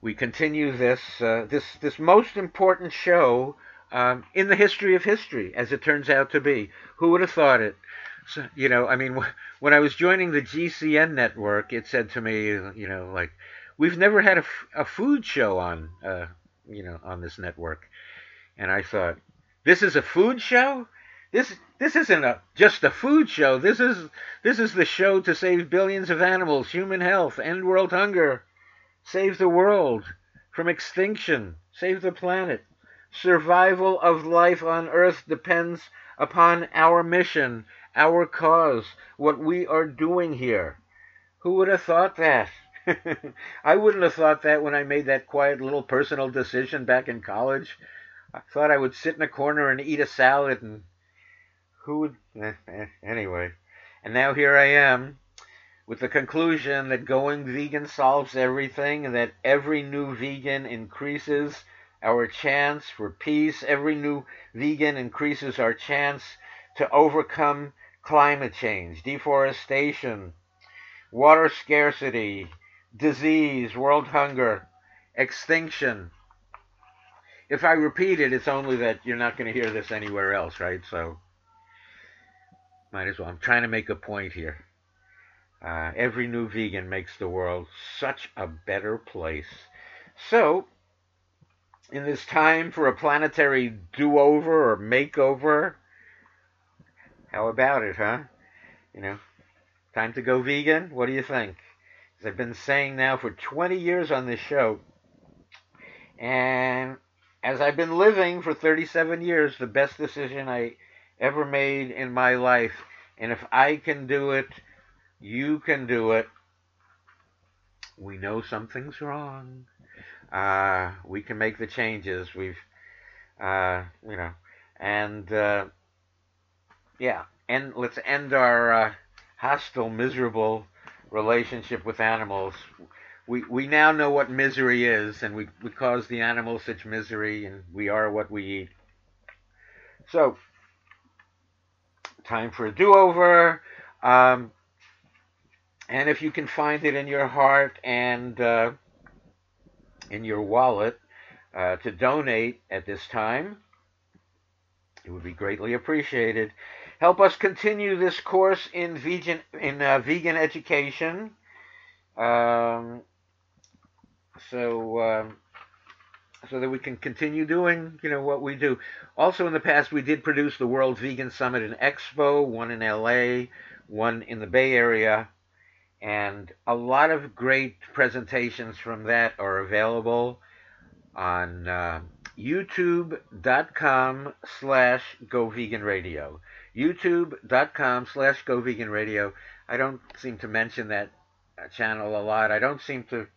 we continue this uh, this this most important show um, in the history of history, as it turns out to be. Who would have thought it? So, you know, I mean, when I was joining the GCN network, it said to me, you know, like, we've never had a, a food show on, uh, you know, on this network. And I thought, this is a food show? This this isn't a just a food show. This is this is the show to save billions of animals, human health, end world hunger, save the world from extinction, save the planet. Survival of life on Earth depends upon our mission our cause, what we are doing here. Who would have thought that? *laughs* I wouldn't have thought that when I made that quiet little personal decision back in college. I thought I would sit in a corner and eat a salad and who would *laughs* anyway. And now here I am with the conclusion that going vegan solves everything and that every new vegan increases our chance for peace. Every new vegan increases our chance to overcome climate change, deforestation, water scarcity, disease, world hunger, extinction. If I repeat it, it's only that you're not going to hear this anywhere else, right? So, might as well. I'm trying to make a point here. Uh, every new vegan makes the world such a better place. So, in this time for a planetary do over or makeover, how about it, huh? You know, time to go vegan? What do you think? As I've been saying now for 20 years on this show, And as I've been living for 37 years, the best decision I ever made in my life. And if I can do it, you can do it. We know something's wrong. Uh, we can make the changes. We've, uh, you know, and uh, yeah, and let's end our uh, hostile, miserable relationship with animals. We we now know what misery is, and we we cause the animals such misery, and we are what we eat. So, time for a do-over. Um, and if you can find it in your heart and uh, in your wallet uh, to donate at this time, it would be greatly appreciated. Help us continue this course in vegan in uh, vegan education. Um, so um, so that we can continue doing you know what we do. Also, in the past, we did produce the World Vegan Summit and Expo, one in LA, one in the Bay Area, and a lot of great presentations from that are available on uh, youtube.com slash go vegan radio youtube.com slash go vegan radio i don't seem to mention that channel a lot. I don't seem to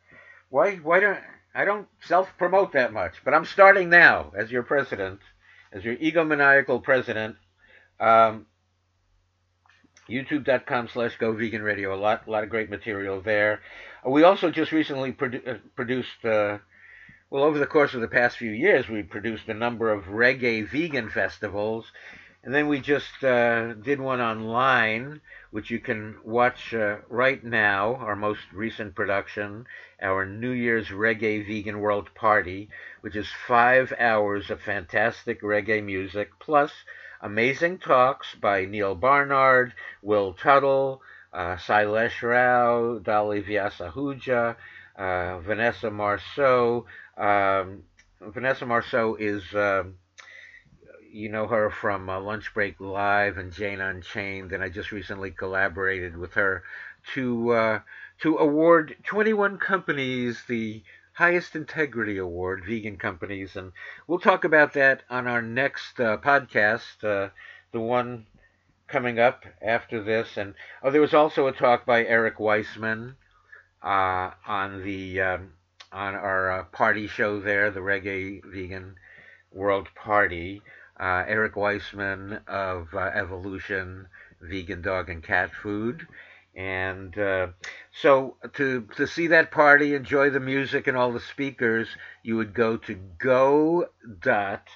why why don't i don't self promote that much but i'm starting now as your president as your egomaniacal president. Um, youtube.com slash go vegan radio a lot a lot of great material there. We also just recently produ- uh, produced uh, well, over the course of the past few years, we've produced a number of reggae vegan festivals. And then we just uh, did one online, which you can watch uh, right now, our most recent production, our New Year's Reggae Vegan World Party, which is five hours of fantastic reggae music, plus amazing talks by Neal Barnard, Will Tuttle, uh, Sailesh Rao, Dolly Vyasahuja, uh, Vanessa Marceau, um, Vanessa Marceau is, uh, you know her from uh, Lunch Break Live and Jane Unchained, and I just recently collaborated with her to uh, to award 21 companies the highest integrity award, vegan companies, and we'll talk about that on our next uh, podcast, uh, the one coming up after this. And oh, there was also a talk by Eric Weissman uh, on the um, on our uh, party show there, the Reggae Vegan World Party. Uh, Eric Weissman of uh, Evolution Vegan Dog and Cat Food. And uh, so to to see that party, enjoy the music and all the speakers, you would go to go dot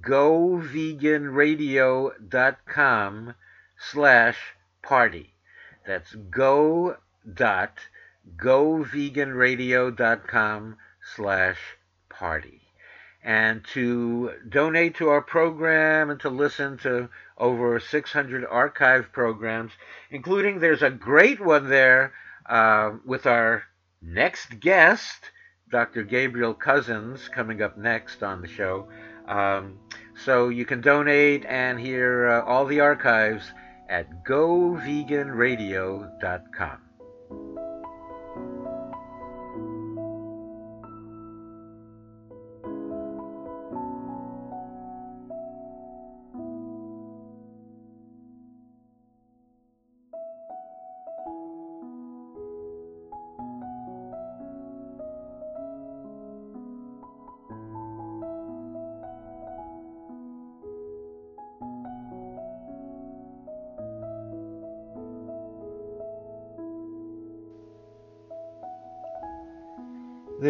goveganradio.com slash party. That's go dot goveganradio.com slash party. And to donate to our program and to listen to over 600 archive programs, including there's a great one there uh, with our next guest, Dr. Gabriel Cousens, coming up next on the show. Um, so you can donate and hear uh, all the archives at goveganradio.com.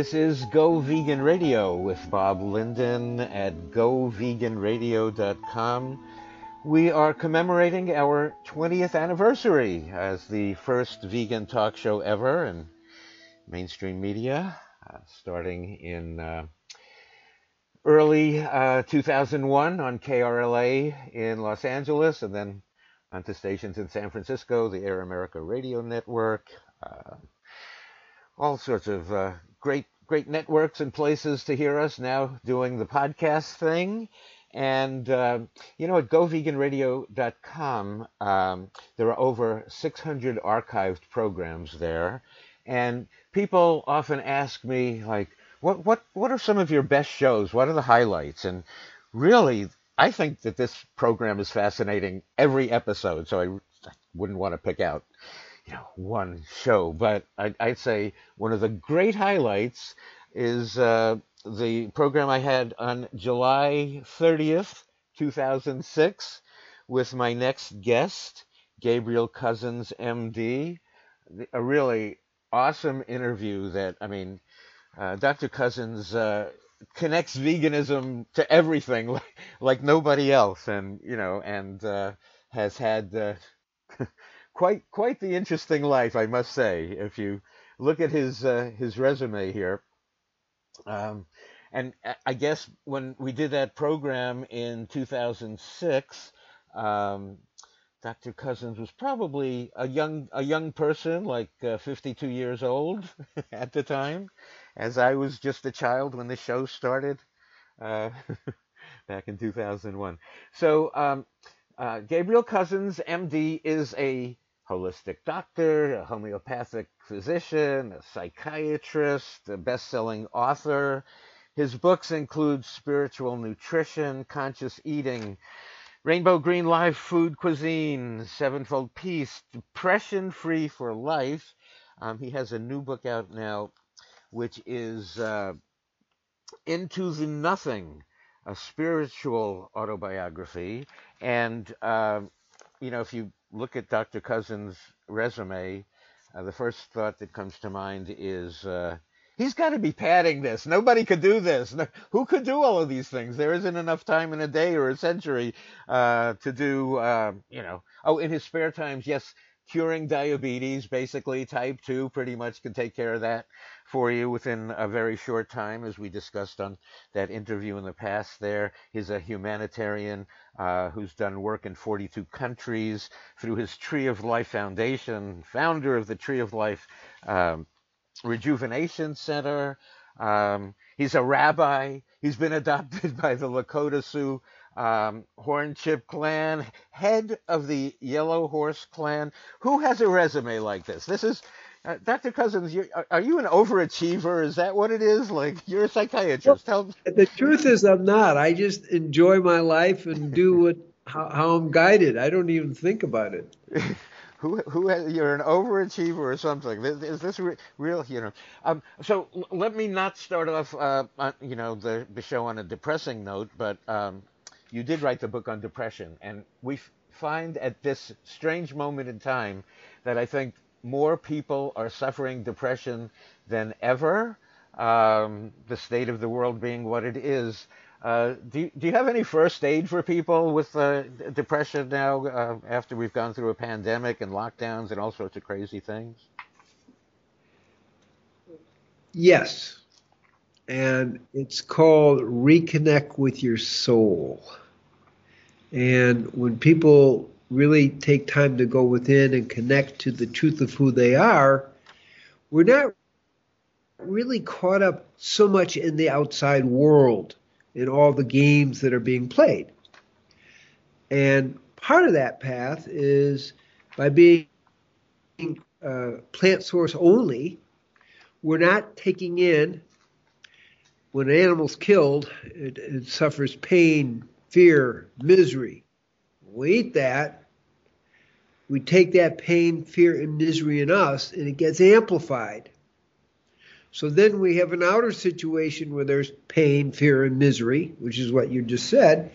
This is Go Vegan Radio with Bob Linden at goveganradio.com. We are commemorating our 20th anniversary as the first vegan talk show ever in mainstream media, uh, starting in uh, early uh, 2001 on KRLA in Los Angeles, and then onto stations in San Francisco, the Air America Radio Network, uh, all sorts of uh, great great networks and places to hear us now doing the podcast thing. And, uh, you know, at goveganradio.com, um, there are over 600 archived programs there. And people often ask me, like, what what what are some of your best shows? What are the highlights? And really, I think that this program is fascinating every episode. So I, I wouldn't want to pick out one show, but I, would say one of the great highlights is uh, the program I had on July 30th, 2006, with my next guest, Gabriel Cousens, MD. A really awesome interview that, I mean, uh, Dr. Cousens uh, connects veganism to everything *laughs* like, like, nobody else, and you know, and uh, has had *laughs* quite quite the interesting life, I must say. If you look at his uh, his resume here, um, and I guess when we did that program in 2006, um, Dr. Cousens was probably a young a young person, like uh, 52 years old *laughs* at the time, as I was just a child when the show started uh, *laughs* back in 2001. So um, uh, Gabriel Cousens, MD, is a holistic doctor, a homeopathic physician, a psychiatrist, a best-selling author. His books include Spiritual Nutrition, Conscious Eating, Rainbow Green Life Food Cuisine, Sevenfold Peace, Depression Free for Life. Um, he has a new book out now, which is uh, Into the Nothing, a spiritual autobiography. And, uh, you know, if you look at Dr. Cousens' resume, uh, the first thought that comes to mind is uh, he's got to be padding this. Nobody could do this. No, who could do all of these things? There isn't enough time in a day or a century uh, to do, uh, you know. Oh, in his spare times, yes, curing diabetes, basically type 2, pretty much can take care of that for you within a very short time, as we discussed on that interview in the past there. He's a humanitarian uh, who's done work in 42 countries through his Tree of Life Foundation, founder of the Tree of Life um, Rejuvenation Center. Um, he's a rabbi. He's been adopted *laughs* by the Lakota Sioux um, Horn Chip Clan, head of the Yellow Horse Clan. Who has a resume like this? This is uh, Dr. Cousens. are you an overachiever? Is that what it is? Like you're a psychiatrist? Well, the truth is, I'm not. I just enjoy my life and do *laughs* what how, how I'm guided. I don't even think about it. *laughs* who who has, you're an overachiever or something. Is this re, real? You know. Um, so let me not start off, uh, on, you know, the the show on a depressing note, but um, you did write the book on depression, and we find at this strange moment in time that I think more people are suffering depression than ever. Um, the state of the world being what it is. Uh, do, you, do you have any first aid for people with uh, depression now uh, after we've gone through a pandemic and lockdowns and all sorts of crazy things? Yes. And it's called Reconnect with Your Soul. And when people really take time to go within and connect to the truth of who they are, we're not really caught up so much in the outside world, in all the games that are being played. And part of that path is by being uh, plant source only, we're not taking in when an animal's killed, it, it suffers pain, fear, misery. We eat that. We take that pain, fear, and misery in us, and it gets amplified. So then we have an outer situation where there's pain, fear, and misery, which is what you just said.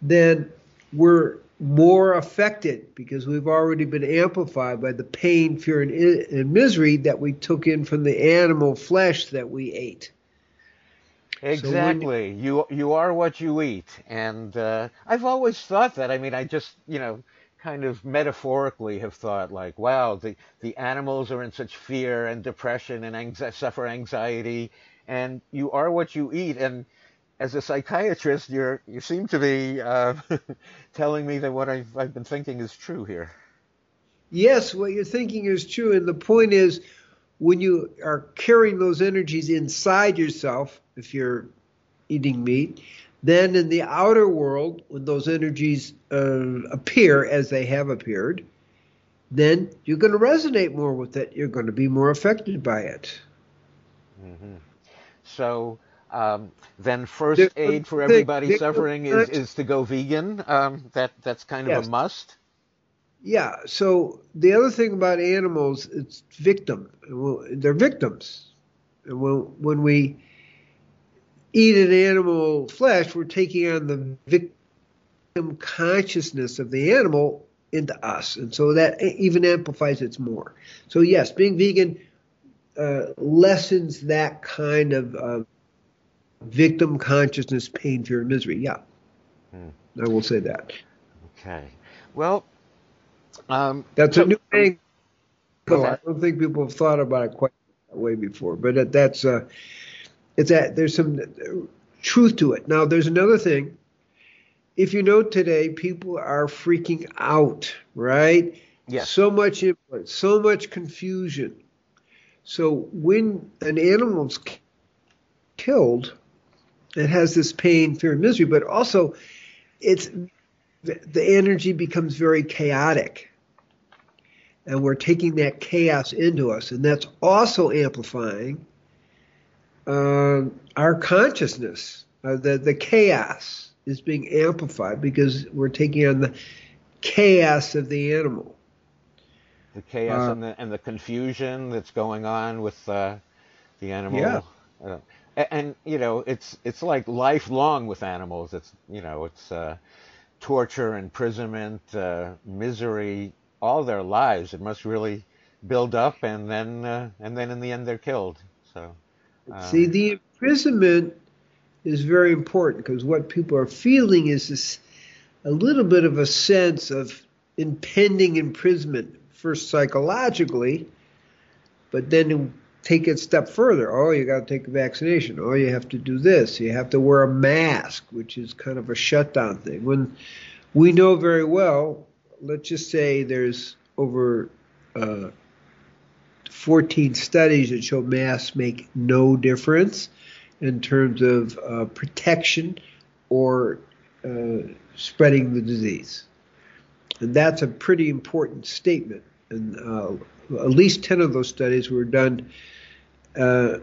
Then we're more affected because we've already been amplified by the pain, fear, and, and misery that we took in from the animal flesh that we ate. Exactly. So you you are what you eat, and uh, I've always thought that. I mean, I just you know kind of metaphorically have thought like, wow, the the animals are in such fear and depression and anxi- suffer anxiety, and you are what you eat. And as a psychiatrist, you're you seem to be uh, *laughs* telling me that what I've I've been thinking is true here. Yes, what you're thinking is true, and the point is when you are carrying those energies inside yourself, if you're eating meat, then in the outer world, when those energies uh, appear as they have appeared, then you're going to resonate more with it. You're going to be more affected by it. Mm-hmm. So um, then first aid for everybody suffering is, is to go vegan. Um, that that's kind of a must. Yeah. So the other thing about animals, it's victim. They're victims. When when we eat an animal flesh, we're taking on the victim consciousness of the animal into us, and so that even amplifies it more. So yes, being vegan uh, lessens that kind of uh, victim consciousness, pain, fear, and misery. Yeah, hmm. I will say that. Okay. Well, um, that's so, a new thing. I don't think people have thought about it quite that way before, but that's uh, it's that there's some truth to it. Now, there's another thing. If you know today, people are freaking out, right? Yes. So much input, so much confusion. So when an animal's killed, it has this pain, fear, and misery, but also it's the energy becomes very chaotic. And we're taking that chaos into us, and that's also amplifying uh, our consciousness. Uh, the the chaos is being amplified because we're taking on the chaos of the animal. The chaos uh, and the and the confusion that's going on with uh, the animal. Yeah. Uh, and, and, you know, it's it's like lifelong with animals. It's you know, it's uh, torture, imprisonment, uh, misery, all their lives. It must really build up, and then and then in the end they're killed. So. Um, See, the imprisonment is very important because what people are feeling is this a little bit of a sense of impending imprisonment, first psychologically, but then take it a step further. Oh, you got to take a vaccination. Oh, you have to do this. You have to wear a mask, which is kind of a shutdown thing. When we know very well, let's just say there's over uh, 14 studies that show masks make no difference in terms of uh, protection or uh, spreading the disease. And that's a pretty important statement. And uh, at least 10 of those studies were done uh,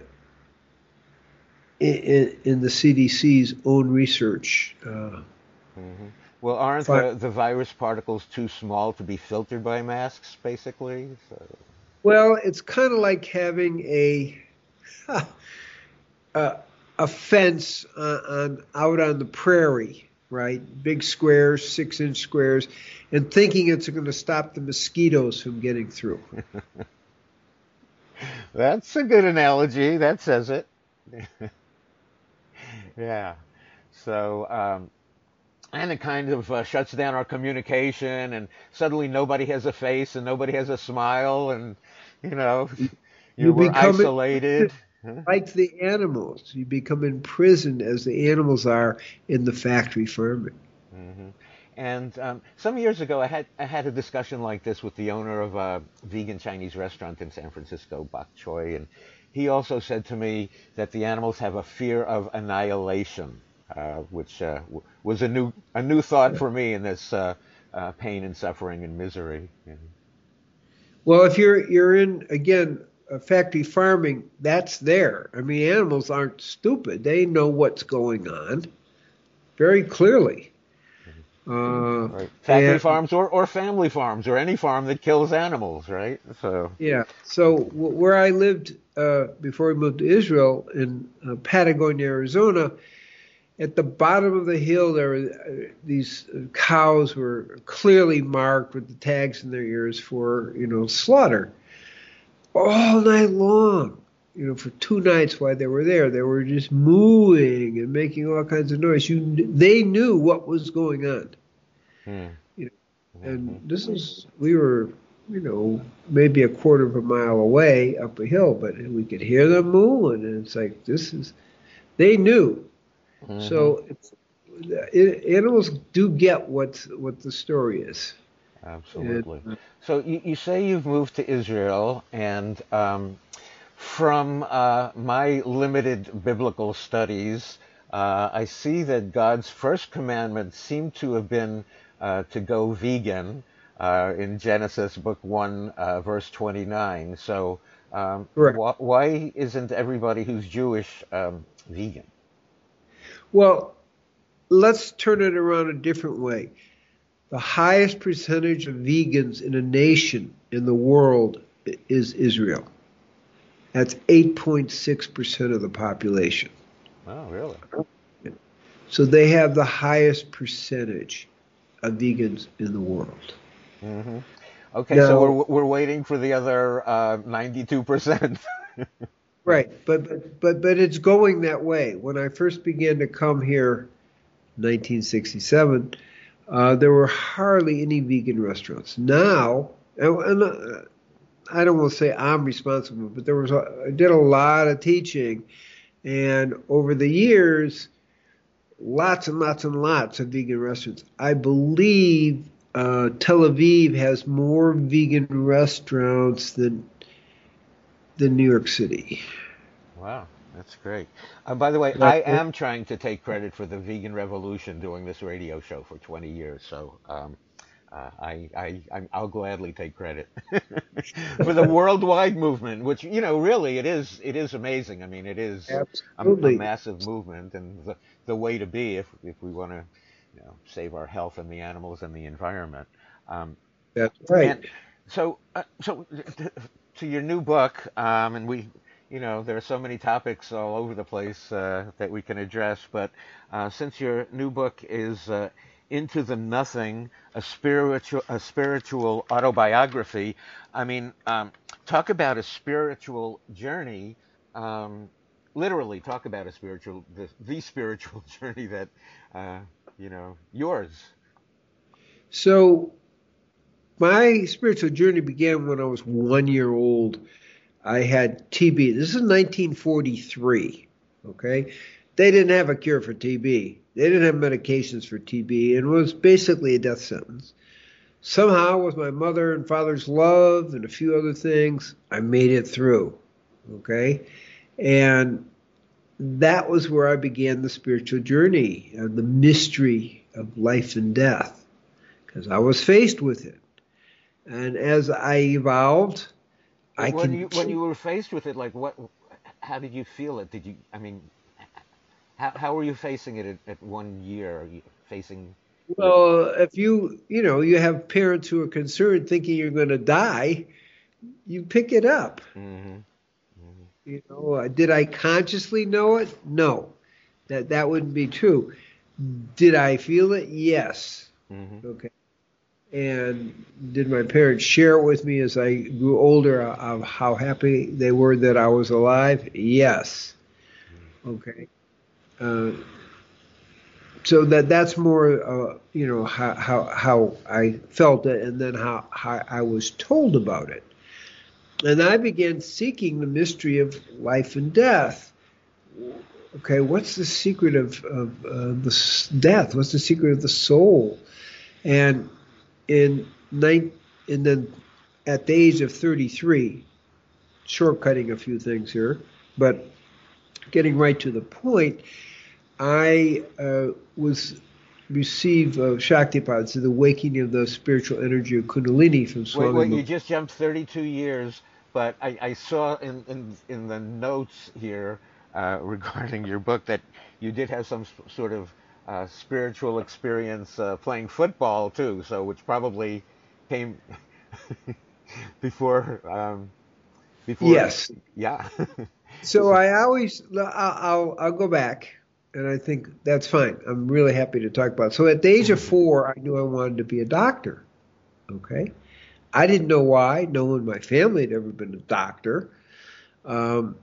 in, in, the CDC's own research. Uh, mm-hmm. Well, aren't the, the virus particles too small to be filtered by masks, basically? So. Well, it's kind of like having a *laughs* a, a fence on, out on the prairie, right? Big squares, six inch squares, and thinking it's going to stop the mosquitoes from getting through. *laughs* That's a good analogy. That says it. *laughs* yeah. So, um, and it kind of uh, shuts down our communication, and suddenly nobody has a face and nobody has a smile, and you know, you, you were isolated. *laughs* Like the animals, you become imprisoned as the animals are in the factory farming. Mm-hmm. And um, some years ago, I had I had a discussion like this with the owner of a vegan Chinese restaurant in San Francisco, Bok Choy, and he also said to me that the animals have a fear of annihilation, which uh, w- was a new a new thought for me in this uh, uh pain and suffering and misery. Well, if you're you're in again factory farming, that's there. I mean, animals aren't stupid; they know what's going on very clearly. Uh, right. Factory and, farms or, or family farms or any farm that kills animals, right? So yeah. So w- where I lived uh, before we moved to Israel in uh, Patagonia, Arizona, at the bottom of the hill, there were uh, these cows were clearly marked with the tags in their ears for you know slaughter all night long. You know, for two nights while they were there, they were just mooing and making all kinds of noise. You, they knew what was going on. Hmm. You know, and mm-hmm. this is we were you know, maybe a quarter of a mile away up a hill, but we could hear them mooing, and it's like this is. They knew Mm-hmm. So it, animals do get what what the story is. Absolutely. And, so you, you say you've moved to Israel, and um, from uh, my limited biblical studies, uh, I see that God's first commandment seemed to have been uh, to go vegan. uh, in Genesis book one, uh, verse twenty-nine. So, um, wh- why isn't everybody who's Jewish um, vegan? Well, let's turn it around a different way. The highest percentage of vegans in a nation in the world is Israel. That's 8.6% of the population. Oh, really? So they have the highest percentage of vegans in the world. Mm-hmm. Okay, now, so we're, we're waiting for the other uh, 92%. *laughs* right, but, but but it's going that way. When I first began to come here, 1967, uh, there were hardly any vegan restaurants. Now, and, and uh, I don't want to say I'm responsible, but there was a, I did a lot of teaching, and over the years, lots and lots and lots of vegan restaurants. I believe uh, Tel Aviv has more vegan restaurants than than New York City. Wow, that's great. Uh, by the way, I am trying to take credit for the vegan revolution doing this radio show for 20 years. So um, uh, I, I, i will gladly take credit *laughs* for the worldwide movement, which you know, really, it is, it is amazing. I mean, it is a, a, massive movement and the, the way to be if, if we want to, you know, save our health and the animals and the environment. Um, That's right. so, uh, so to, your new book, um, and we, you know, there are so many topics all over the place uh, that we can address, but uh, since your new book is uh, into the nothing, a spiritual, a spiritual autobiography. I mean, um, talk about a spiritual journey. Um, literally, talk about a spiritual, the, the spiritual *laughs* journey that, uh, you know, yours. So, my spiritual journey began when I was one year old. I had TB. This is 1943. Okay, they didn't have a cure for TB. They didn't have medications for TB, and it was basically a death sentence. Somehow, with my mother and father's love and a few other things, I made it through. Okay? And that was where I began the spiritual journey and the mystery of life and death, because I was faced with it. And as I evolved, I when you when you were faced with it, like what? How did you feel it? Did you? I mean, how, how are you facing it at, at one year? Are you facing? Well, if you you know you have parents who are concerned, thinking you're going to die, you pick it up. Mm-hmm. Mm-hmm. You know, uh, did I consciously know it? No, that that wouldn't be true. Did I feel it? Yes. Mm-hmm. Okay. And did my parents share it with me as I grew older of how happy they were that I was alive? Yes. Okay. Uh, so that that's more, uh, you know, how, how how I felt it, and then how, how I was told about it. And I began seeking the mystery of life and death. Okay, what's the secret of, of uh, the death? What's the secret of the soul? And in nine, and then at the age of 33, shortcutting a few things here, but getting right to the point, I uh, was receive uh, Shaktipat, so the waking of the spiritual energy of Kundalini from Swami. Wait, wait, you just jumped 32 years, but I, I saw in, in, in the notes here uh, *laughs* regarding your book that you did have some sort of uh, spiritual experience uh, playing football too, so which probably came *laughs* before. Um, before. Yes. Yeah. *laughs* so I always I'll, I'll I'll go back and I think that's fine. I'm really happy to talk about. It. So at the age of mm-hmm. four, I knew I wanted to be a doctor. Okay, I didn't know why. No one in my family had ever been a doctor. Um,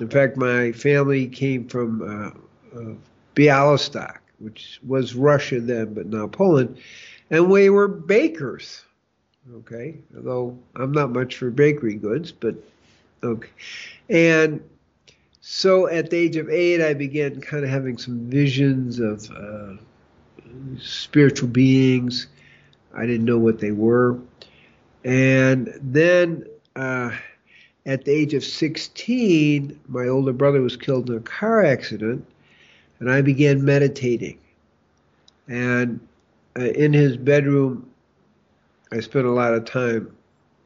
in fact, my family came from uh, uh, Bialystok, which was Russia then, but now Poland, and we were bakers. Okay, although I'm not much for bakery goods, but okay, and so at the age of eight, I began kind of having some visions of uh, spiritual beings. I didn't know what they were. And then uh, at the age of 16, my older brother was killed in a car accident, and I began meditating. And uh, in his bedroom, I spent a lot of time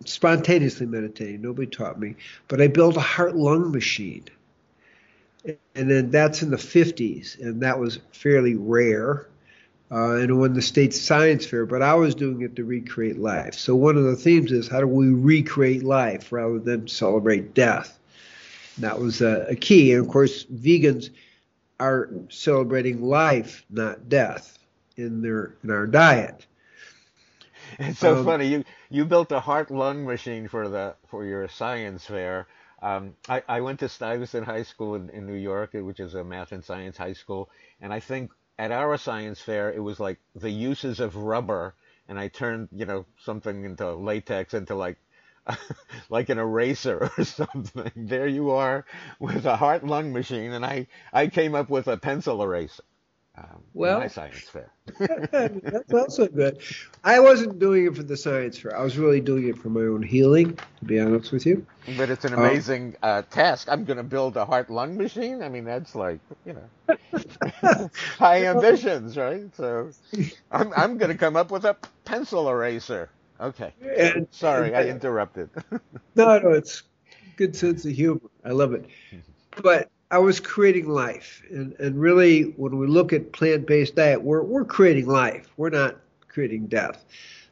spontaneously meditating. Nobody taught me, but I built a heart lung machine. And then that's in the 50s, and that was fairly rare. Uh, and won the state science fair, but I was doing it to recreate life. So one of the themes is how do we recreate life rather than celebrate death? That was a, a key. And of course, vegans are celebrating life, not death, in their in our diet. It's so um, funny. You you built a heart lung machine for the for your science fair. Um, I, I went to Stuyvesant High School in, in New York, which is a math and science high school, and I think at our science fair it was like the uses of rubber, and I turned you know something into latex into like *laughs* like an eraser *laughs* or something. There you are with a heart lung machine, and I I came up with a pencil eraser um, well, my science fair. *laughs* that's also good. I wasn't doing it for the science fair. I was really doing it for my own healing, to be honest with you. But it's an um, amazing um, uh, task. I'm going to build a heart lung machine. I mean, that's like you know, high ambitions, right? So, I'm I'm going to come up with a pencil eraser. Okay. And, Sorry, and, I interrupted. *laughs* no, no, it's good sense of humor. I love it. But I was creating life, and and really, when we look at plant-based diet, we're we're creating life. We're not creating death.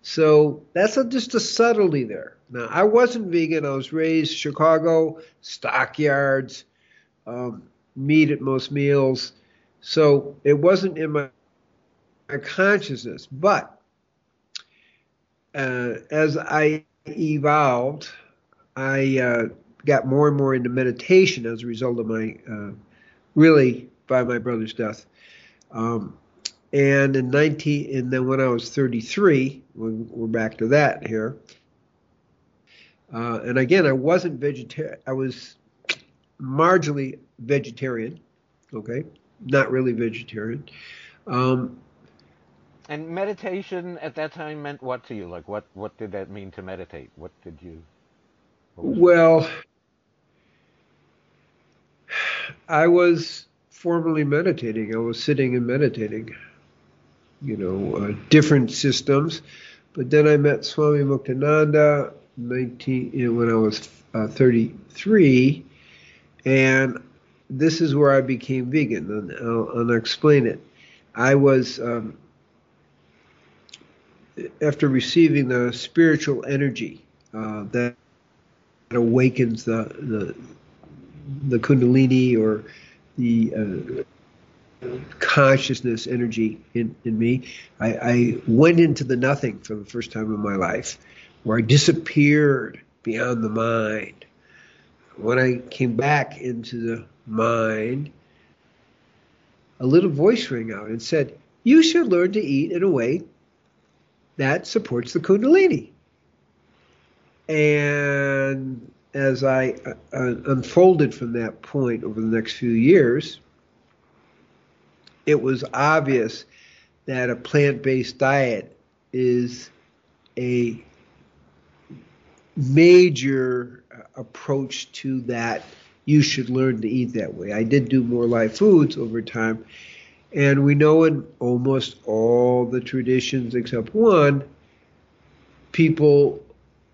So that's a, just a subtlety there. Now, I wasn't vegan. I was raised Chicago, stockyards, um, meat at most meals. So it wasn't in my, my consciousness. But uh, as I evolved, I uh, got more and more into meditation as a result of my, uh, really by my brother's death. Um, and in 19, and then when I was 33, we're back to that here. Uh, and again, I wasn't vegetarian. I was marginally vegetarian. Okay, not really vegetarian. Um, and meditation at that time meant what to you? Like, what what did that mean to meditate? What did you? well, I was formally meditating. I was sitting and meditating, you know, uh, different systems. But then I met Swami Muktananda 19, you know, when I was uh, 33, and this is where I became vegan, and I'll, I'll explain it. I was, um, after receiving the spiritual energy uh, that awakens the, the the kundalini or the uh, consciousness energy in, in me. I, I went into the nothing for the first time in my life, where I disappeared beyond the mind. When I came back into the mind, a little voice rang out and said, You should learn to eat in a way that supports the Kundalini. And as I uh, unfolded from that point over the next few years, it was obvious that a plant based diet is a major approach to that. You should learn to eat that way. I did do more live foods over time, and we know in almost all the traditions except one, people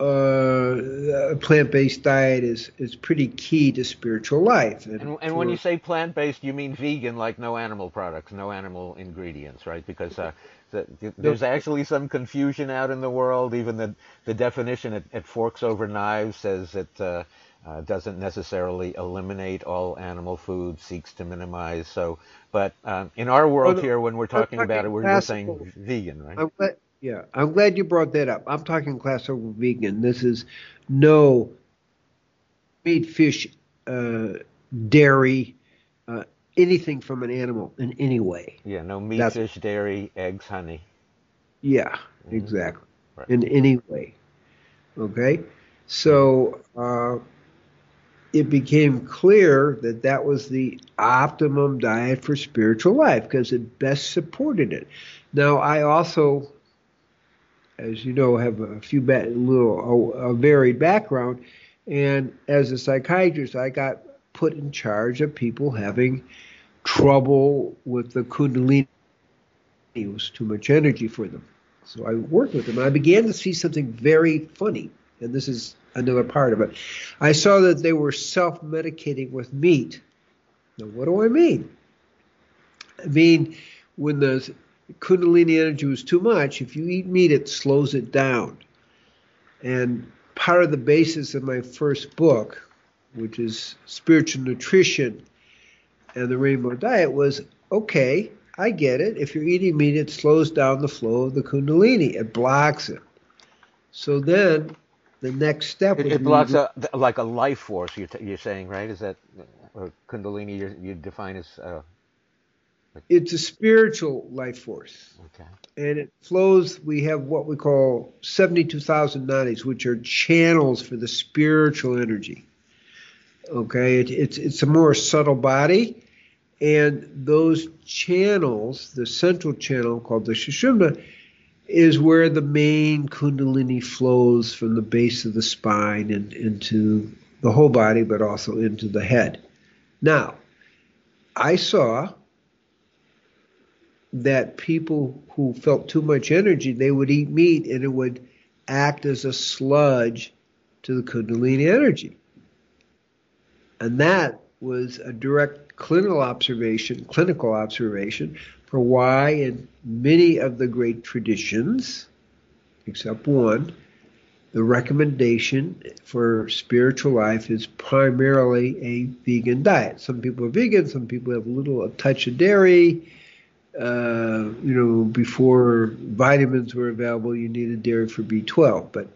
uh, a plant-based diet is is pretty key to spiritual life. And, and, and when you say plant-based, you mean vegan, like no animal products, no animal ingredients, right? Because uh, the, the, there's actually some confusion out in the world. Even the the definition at, at Forks Over Knives says it uh, uh, doesn't necessarily eliminate all animal food, seeks to minimize. So, but um, in our world here, when we're talking about it, we're just saying vegan, right? Yeah, I'm glad you brought that up. I'm talking classical vegan. This is no meat, fish, uh, dairy, uh, anything from an animal in any way. Yeah, no meat, That's, fish, dairy, eggs, honey. Yeah, mm-hmm. exactly. Right. In any way. Okay? So uh, it became clear that that was the optimum diet for spiritual life because it best supported it. Now, I also as you know, have a few ba- little a, a varied background, and as a psychiatrist, I got put in charge of people having trouble with the kundalini. It was too much energy for them. So I worked with them. I began to see something very funny, and this is another part of it. I saw that they were self medicating with meat. Now, what do I mean? I mean, when the Kundalini energy was too much, if you eat meat, it slows it down. And part of the basis of my first book, which is Spiritual Nutrition and the Rainbow Diet, was okay, I get it. If you're eating meat, it slows down the flow of the Kundalini, it blocks it. So then the next step it, it blocks a, like a life force. You're, t- you're saying, right? Is that or Kundalini? You, you define as uh, it's a spiritual life force. Okay. And it flows, we have what we call 72,000 nadis, which are channels for the spiritual energy. Okay, it, it's, it's a more subtle body. And those channels, the central channel called the Sushumna, is where the main Kundalini flows from the base of the spine and into the whole body, but also into the head. Now, I saw that people who felt too much energy, they would eat meat and it would act as a sludge to the Kundalini energy. And that was a direct clinical observation, clinical observation for why in many of the great traditions, except one, the recommendation for spiritual life is primarily a vegan diet. Some people are vegan, some people have a little a touch of dairy, uh, you know, before vitamins were available, you needed dairy for B12, but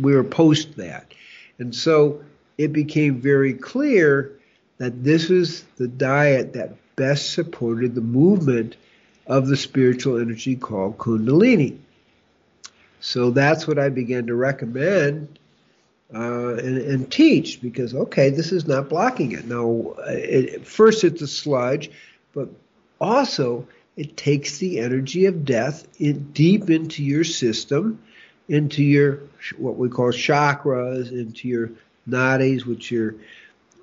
we were post that. And so it became very clear that this is the diet that best supported the movement of the spiritual energy called Kundalini. So that's what I began to recommend uh, and, and, teach because, okay, this is not blocking it. Now, it, first it's a sludge, but also it takes the energy of death in, deep into your system, into your what we call chakras, into your nadis, which are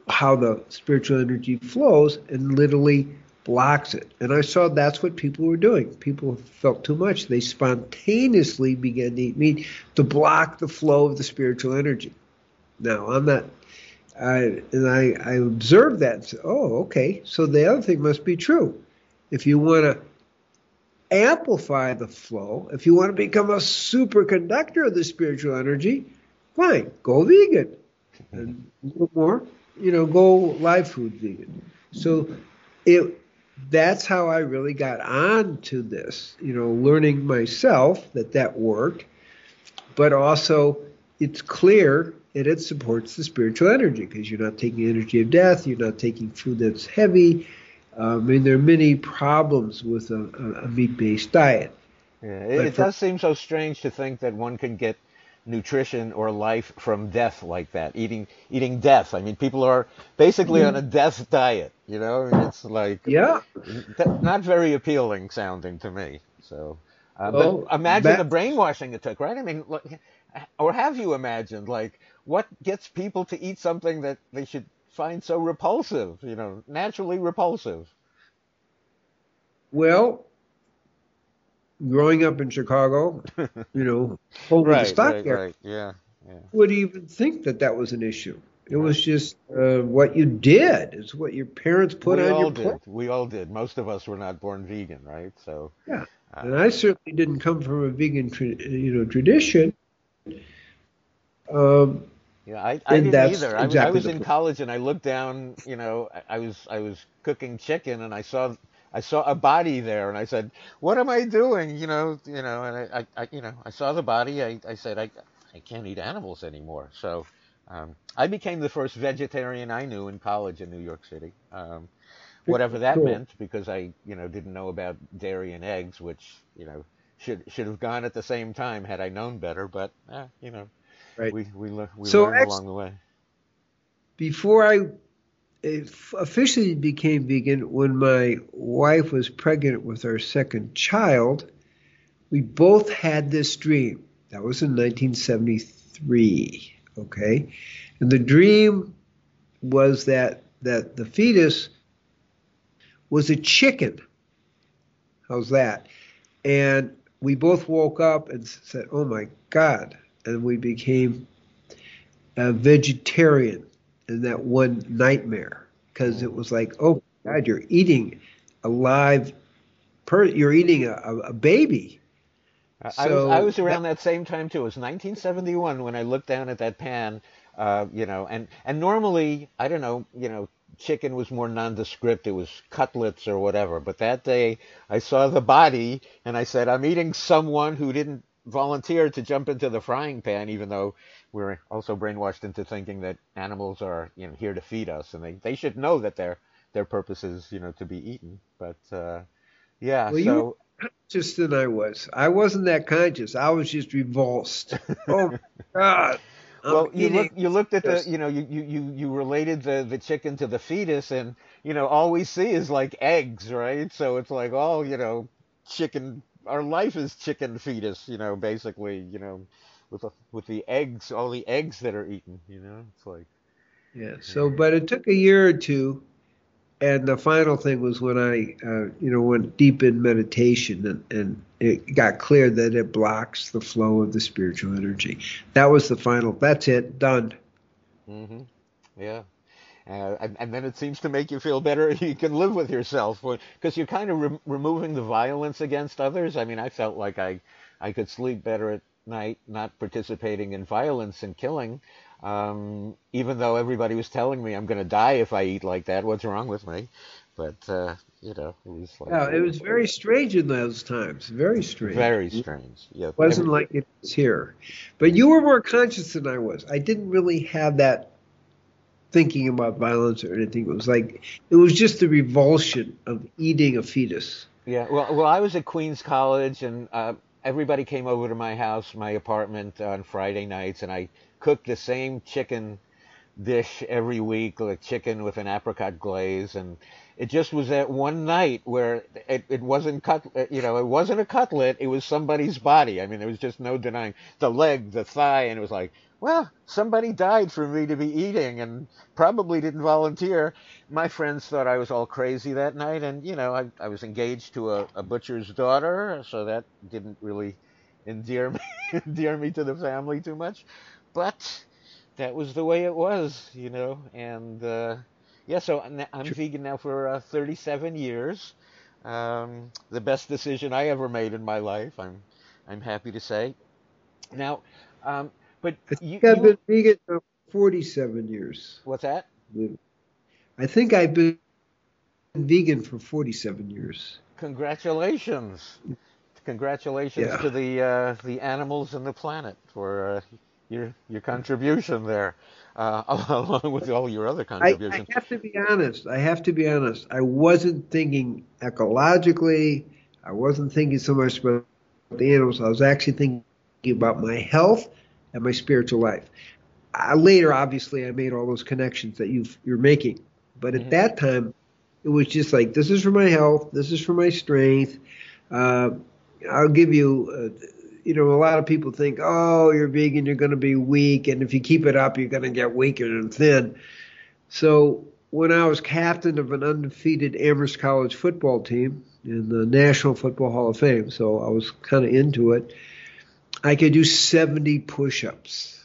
how the spiritual energy flows, and literally blocks it. And I saw that's what people were doing. People felt too much. They spontaneously began to eat meat to block the flow of the spiritual energy. Now, I'm not, I, and I, I observed that and said, oh, okay, so the other thing must be true. If you want to amplify the flow, if you want to become a superconductor of the spiritual energy, fine, go vegan. And a little more, you know, go live food vegan. So it that's how I really got on to this, you know, learning myself that that worked, but also it's clear that it supports the spiritual energy because you're not taking energy of death, you're not taking food that's heavy, um, I mean, there are many problems with a, a meat-based diet. Yeah, it, it does seem so strange to think that one can get nutrition or life from death like that. Eating eating death. I mean, people are basically on a death diet. You know, it's like yeah, not very appealing sounding to me. So, uh, well, but imagine the brainwashing it took, right? I mean, or have you imagined like what gets people to eat something that they should find so repulsive, you know, naturally repulsive? Well, growing up in Chicago, *laughs* you know, holding right, the stockyard, right, right. Yeah, yeah. would even think that that was an issue. It was just uh, what you did. It's what your parents put we on all your did. Plate. We all did. Most of us were not born vegan, right? So yeah, uh, and I certainly didn't come from a vegan, tra- you know, tradition. Um, yeah, I, I didn't either. Exactly I, I, was in point. college and I looked down. You know, I, I was I was cooking chicken and I saw I saw a body there and I said, "What am I doing?" You know, you know, and I, I, I you know, I saw the body. I, I said, "I, I can't eat animals anymore." So, um, I became the first vegetarian I knew in college in New York City. Um, whatever that cool. meant, because I, you know, didn't know about dairy and eggs, which you know should should have gone at the same time had I known better. But eh, you know, Right. We we, le- we so learned along the way. Before I officially became vegan, when my wife was pregnant with our second child, we both had this dream. That was in 1973. Okay, and the dream was that that the fetus was a chicken. How's that? And we both woke up and said, "Oh my God!" and we became a vegetarian that one nightmare because it was like, "Oh God, you're eating a live per you're eating a, a baby." I was I was around that, that same time too. It was 1971 when I looked down at that pan, uh, you know, and and normally I don't know, you know, chicken was more nondescript. It was cutlets or whatever. But that day I saw the body and I said, I'm eating someone who didn't volunteer to jump into the frying pan, even though we're also brainwashed into thinking that animals are, you know, here to feed us and they, they should know that their their purpose is, you know, to be eaten. But uh, yeah, well, so *coughs* conscious than I was. I wasn't that conscious. I was just revulsed. *laughs* oh God well, you look, you looked at the, you know, you, you, you related the, the chicken to the fetus, and you know, all we see is like eggs, right? So it's like, oh, you know, chicken. Our life is chicken fetus, you know, basically, you know, with the, with the eggs, all the eggs that are eaten, you know, it's like. Yeah. So, but it took a year or two and the final thing was when I, uh, you know, went deep in meditation and, and it got clear that it blocks the flow of the spiritual energy. That was the final. That's it. Done. Mm-hmm. Yeah. Uh, and, and, then it seems to make you feel better. *laughs* You can live with yourself because you're kind of re- removing the violence against others. I mean, I felt like I, I could sleep better at night, not participating in violence and killing. Um, even though everybody was telling me I'm going to die if I eat like that, what's wrong with me? But uh, you know, it was like yeah, it was very strange in those times. Very strange. Very strange. Yeah, it wasn't Every, like it was here. But you were more conscious than I was. I didn't really have that thinking about violence or anything. It was like it was just the revulsion of eating a fetus. Yeah. Well, well, I was at Queens College, and uh, everybody came over to my house, my apartment on Friday nights, and I cooked the same chicken dish every week, like chicken with an apricot glaze, and it just was that one night where it, it wasn't cut, you know, it wasn't a cutlet, it was somebody's body. I mean, there was just no denying the leg, the thigh, and it was like, well, somebody died for me to be eating and probably didn't volunteer. My friends thought I was all crazy that night, and you know, I, I was engaged to a, a butcher's daughter, so that didn't really endear me *laughs* endear me to the family too much but that was the way it was, you know. And uh, yeah, so I'm, I'm vegan now for uh, 37 years. Um, the best decision I ever made in my life. I'm I'm happy to say. Now, um, but I think you, I've been vegan for 47 years. What's that? I think I've been vegan for 47 years. Congratulations. Congratulations yeah. to the uh, the animals and the planet for uh, your your contribution there, uh, *laughs* along with all your other contributions. I, I, have to be honest. I have to be honest. I wasn't thinking ecologically. I wasn't thinking so much about the animals. I was actually thinking about my health and my spiritual life. Uh, later, obviously, I made all those connections that you you're making. But at mm-hmm. that time, it was just like this is for my health. This is for my strength. Uh, I'll give you. Uh, you know, a lot of people think, oh, you're vegan, you're going to be weak, and if you keep it up, you're going to get weaker and thin. So when I was captain of an undefeated Amherst College football team in the National Football Hall of Fame, so I was kind of into it, I could do 70 push ups.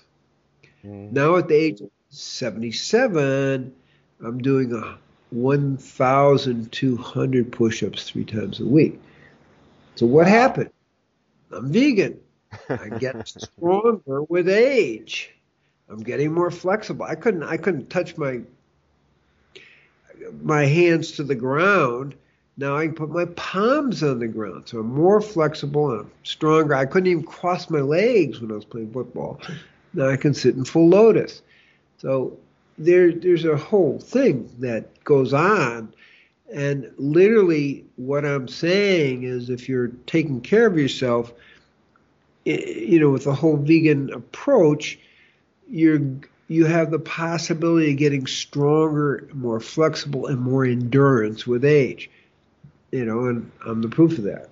Mm-hmm. Now at the age of 77, I'm doing a 1,200 push ups three times a week. So what happened? I'm vegan. I get *laughs* stronger with age. I'm getting more flexible. I couldn't I couldn't touch my my hands to the ground. Now I can put my palms on the ground. So I'm more flexible and I'm stronger. I couldn't even cross my legs when I was playing football. Now I can sit in full lotus. So there there's a whole thing that goes on. And literally what I'm saying is if you're taking care of yourself – you know, with the whole vegan approach, you're you have the possibility of getting stronger, more flexible, and more endurance with age. You know, and I'm the proof of that.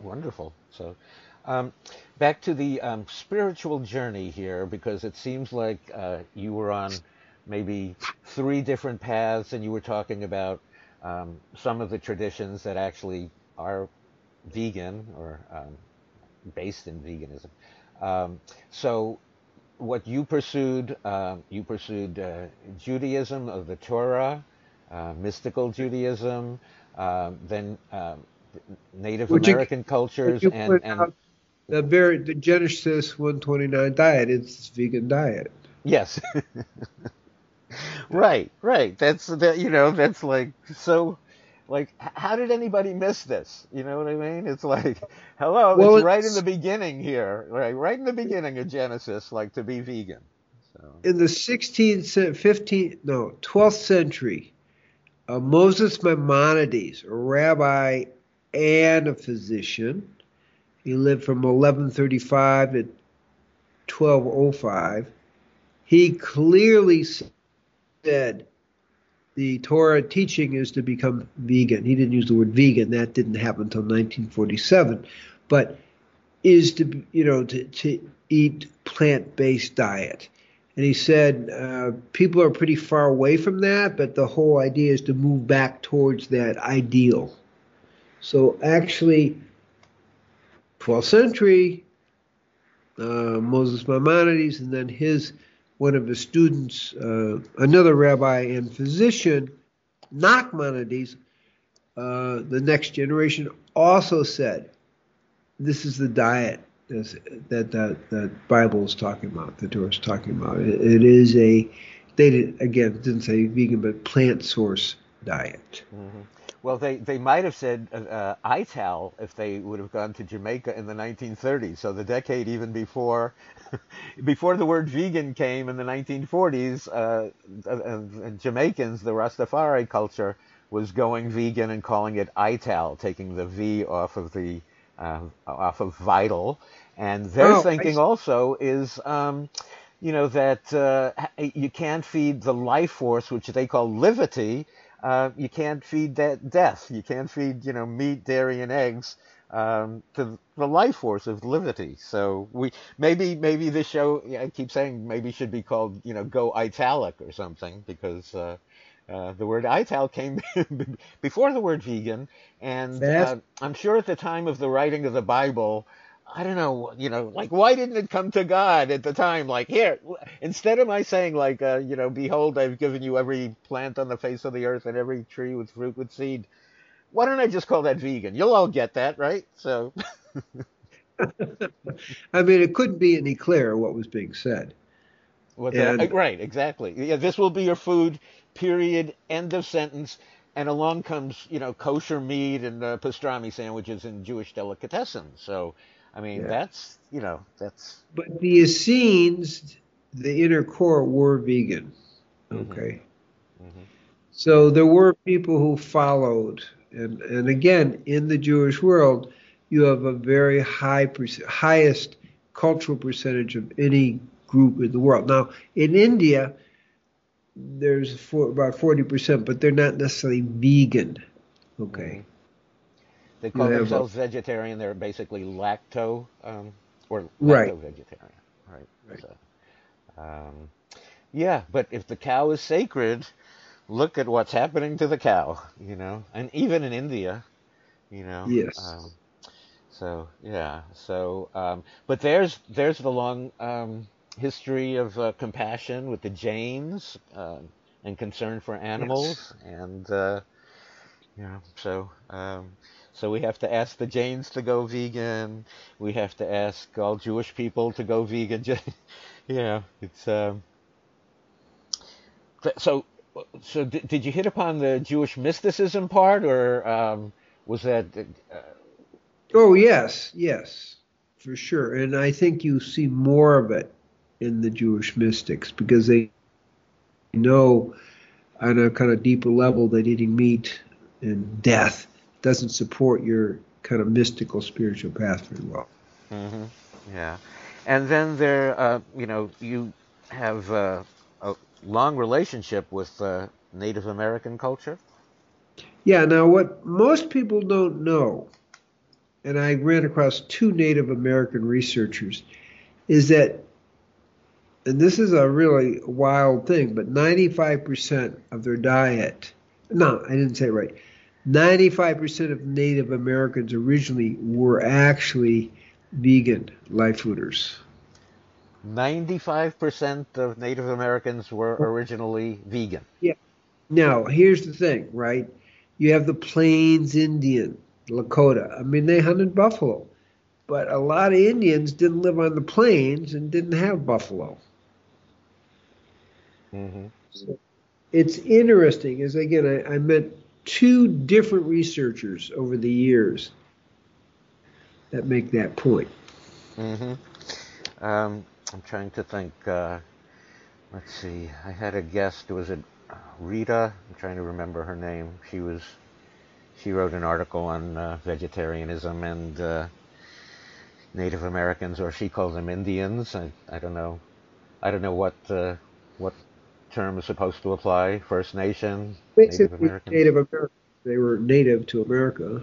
Wonderful. So, um, back to the um, spiritual journey here, because it seems like uh, you were on maybe three different paths, and you were talking about um, some of the traditions that actually are vegan or um, based in veganism. Um, so, what you pursued, uh, you pursued uh, Judaism of the Torah, uh, mystical Judaism, um, then um, Native Would American you, cultures, and, and the very the Genesis 129 diet. It's vegan diet. Yes. *laughs* right, right. That's that. You know, that's like so. Like, how did anybody miss this? You know what I mean? It's like, *laughs* hello, well, it's, it's right in the beginning here, right? Right in the beginning of Genesis, like to be vegan. So. In the 16th, 15th, no, 12th century, uh, Moses Maimonides, a rabbi and a physician, he lived from 1135 to 1205. He clearly said the Torah teaching is to become vegan. He didn't use the word vegan. That didn't happen until 1947. But is to you know to, to eat plant-based diet. And he said uh, people are pretty far away from that, but the whole idea is to move back towards that ideal. So actually, 12th century, uh, Moses Maimonides, and then his one of his students, uh, another rabbi and physician, Nachmanides, uh, the next generation, also said, "This is the diet that the, that Bible is talking about, the Torah is talking about. it, it is a, they did, again didn't say vegan, but plant source diet." Mm-hmm. Well, they, they might have said uh, uh, Ital if they would have gone to Jamaica in the 1930s. So the decade even before *laughs* before the word vegan came in the 1940s, uh, uh, uh, Jamaicans, the Rastafari culture, was going vegan and calling it Ital, taking the V off of the uh, off of vital. And their oh, thinking also is. Um, you know that you can't feed the life force, which they call livity, uh, you can't feed that death. You can't feed, you know, meat, dairy, and eggs um, to the life force of livity. So we maybe maybe this show I keep saying maybe should be called you know Go Italic or something because uh, uh, the word ital came *laughs* before the word vegan, and uh, I'm sure at the time of the writing of the Bible I don't know, you know, like why didn't it come to God at the time? Like here, instead of my saying like, uh, you know, behold, I've given you every plant on the face of the earth and every tree with fruit with seed. Why don't I just call that vegan? You'll all get that, right? So. *laughs* I mean, it couldn't be any clearer what was being said. And, right, exactly. Yeah, this will be your food. Period. End of sentence. And along comes, you know, kosher meat and uh, pastrami sandwiches and Jewish delicatessen. So I mean, yeah. that's you know, that's. But the Essenes, the inner core, were vegan. Mm-hmm. Okay. Mm-hmm. So there were people who followed, and and again, in the Jewish world, you have a very high highest cultural percentage of any group in the world. Now, in India, there's for, about 40%, but they're not necessarily vegan. Okay. Mm-hmm. They call themselves a, vegetarian. They're basically lacto um, or lacto vegetarian, right? right. So, um, yeah, but if the cow is sacred, look at what's happening to the cow, you know, and even in India, you know. Yes. Um, so yeah, so um, but there's there's the long um, history of uh, compassion with the Jains uh, and concern for animals, yes. and uh, yeah, so um, so we have to ask the Jains to go vegan. We have to ask all Jewish people to go vegan. *laughs* you know, it's um, so. So did, did you hit upon the Jewish mysticism part, or um, was that? Uh, oh yes, yes, for sure. And I think you see more of it in the Jewish mystics because they know on a kind of deeper level that eating meat and death doesn't support your kind of mystical spiritual path very well. Mm-hmm. Yeah, and then there, uh, you know, you have uh, a long relationship with uh, Native American culture. Yeah. Now, what most people don't know, and I ran across two Native American researchers, is that, and this is a really wild thing, but 95% of their diet. No, I didn't say it right. 95% of Native Americans originally were actually vegan life fooders. 95% of Native Americans were originally vegan. Yeah. Now, here's the thing, right? You have the Plains Indian, Lakota. I mean, they hunted buffalo, but a lot of Indians didn't live on the plains and didn't have buffalo. Mm-hmm. So it's interesting, as again, I, I met two different researchers over the years that make that point. Mm-hmm. Um, I'm trying to think. Uh, let's see. I had a guest. Was it Rita? I'm trying to remember her name. She was. She wrote an article on uh, vegetarianism and uh, Native Americans, or she called them Indians. I, I don't know. I don't know what uh, what term is supposed to apply. First Nation, Native Americans. Native Americans. They were native to America.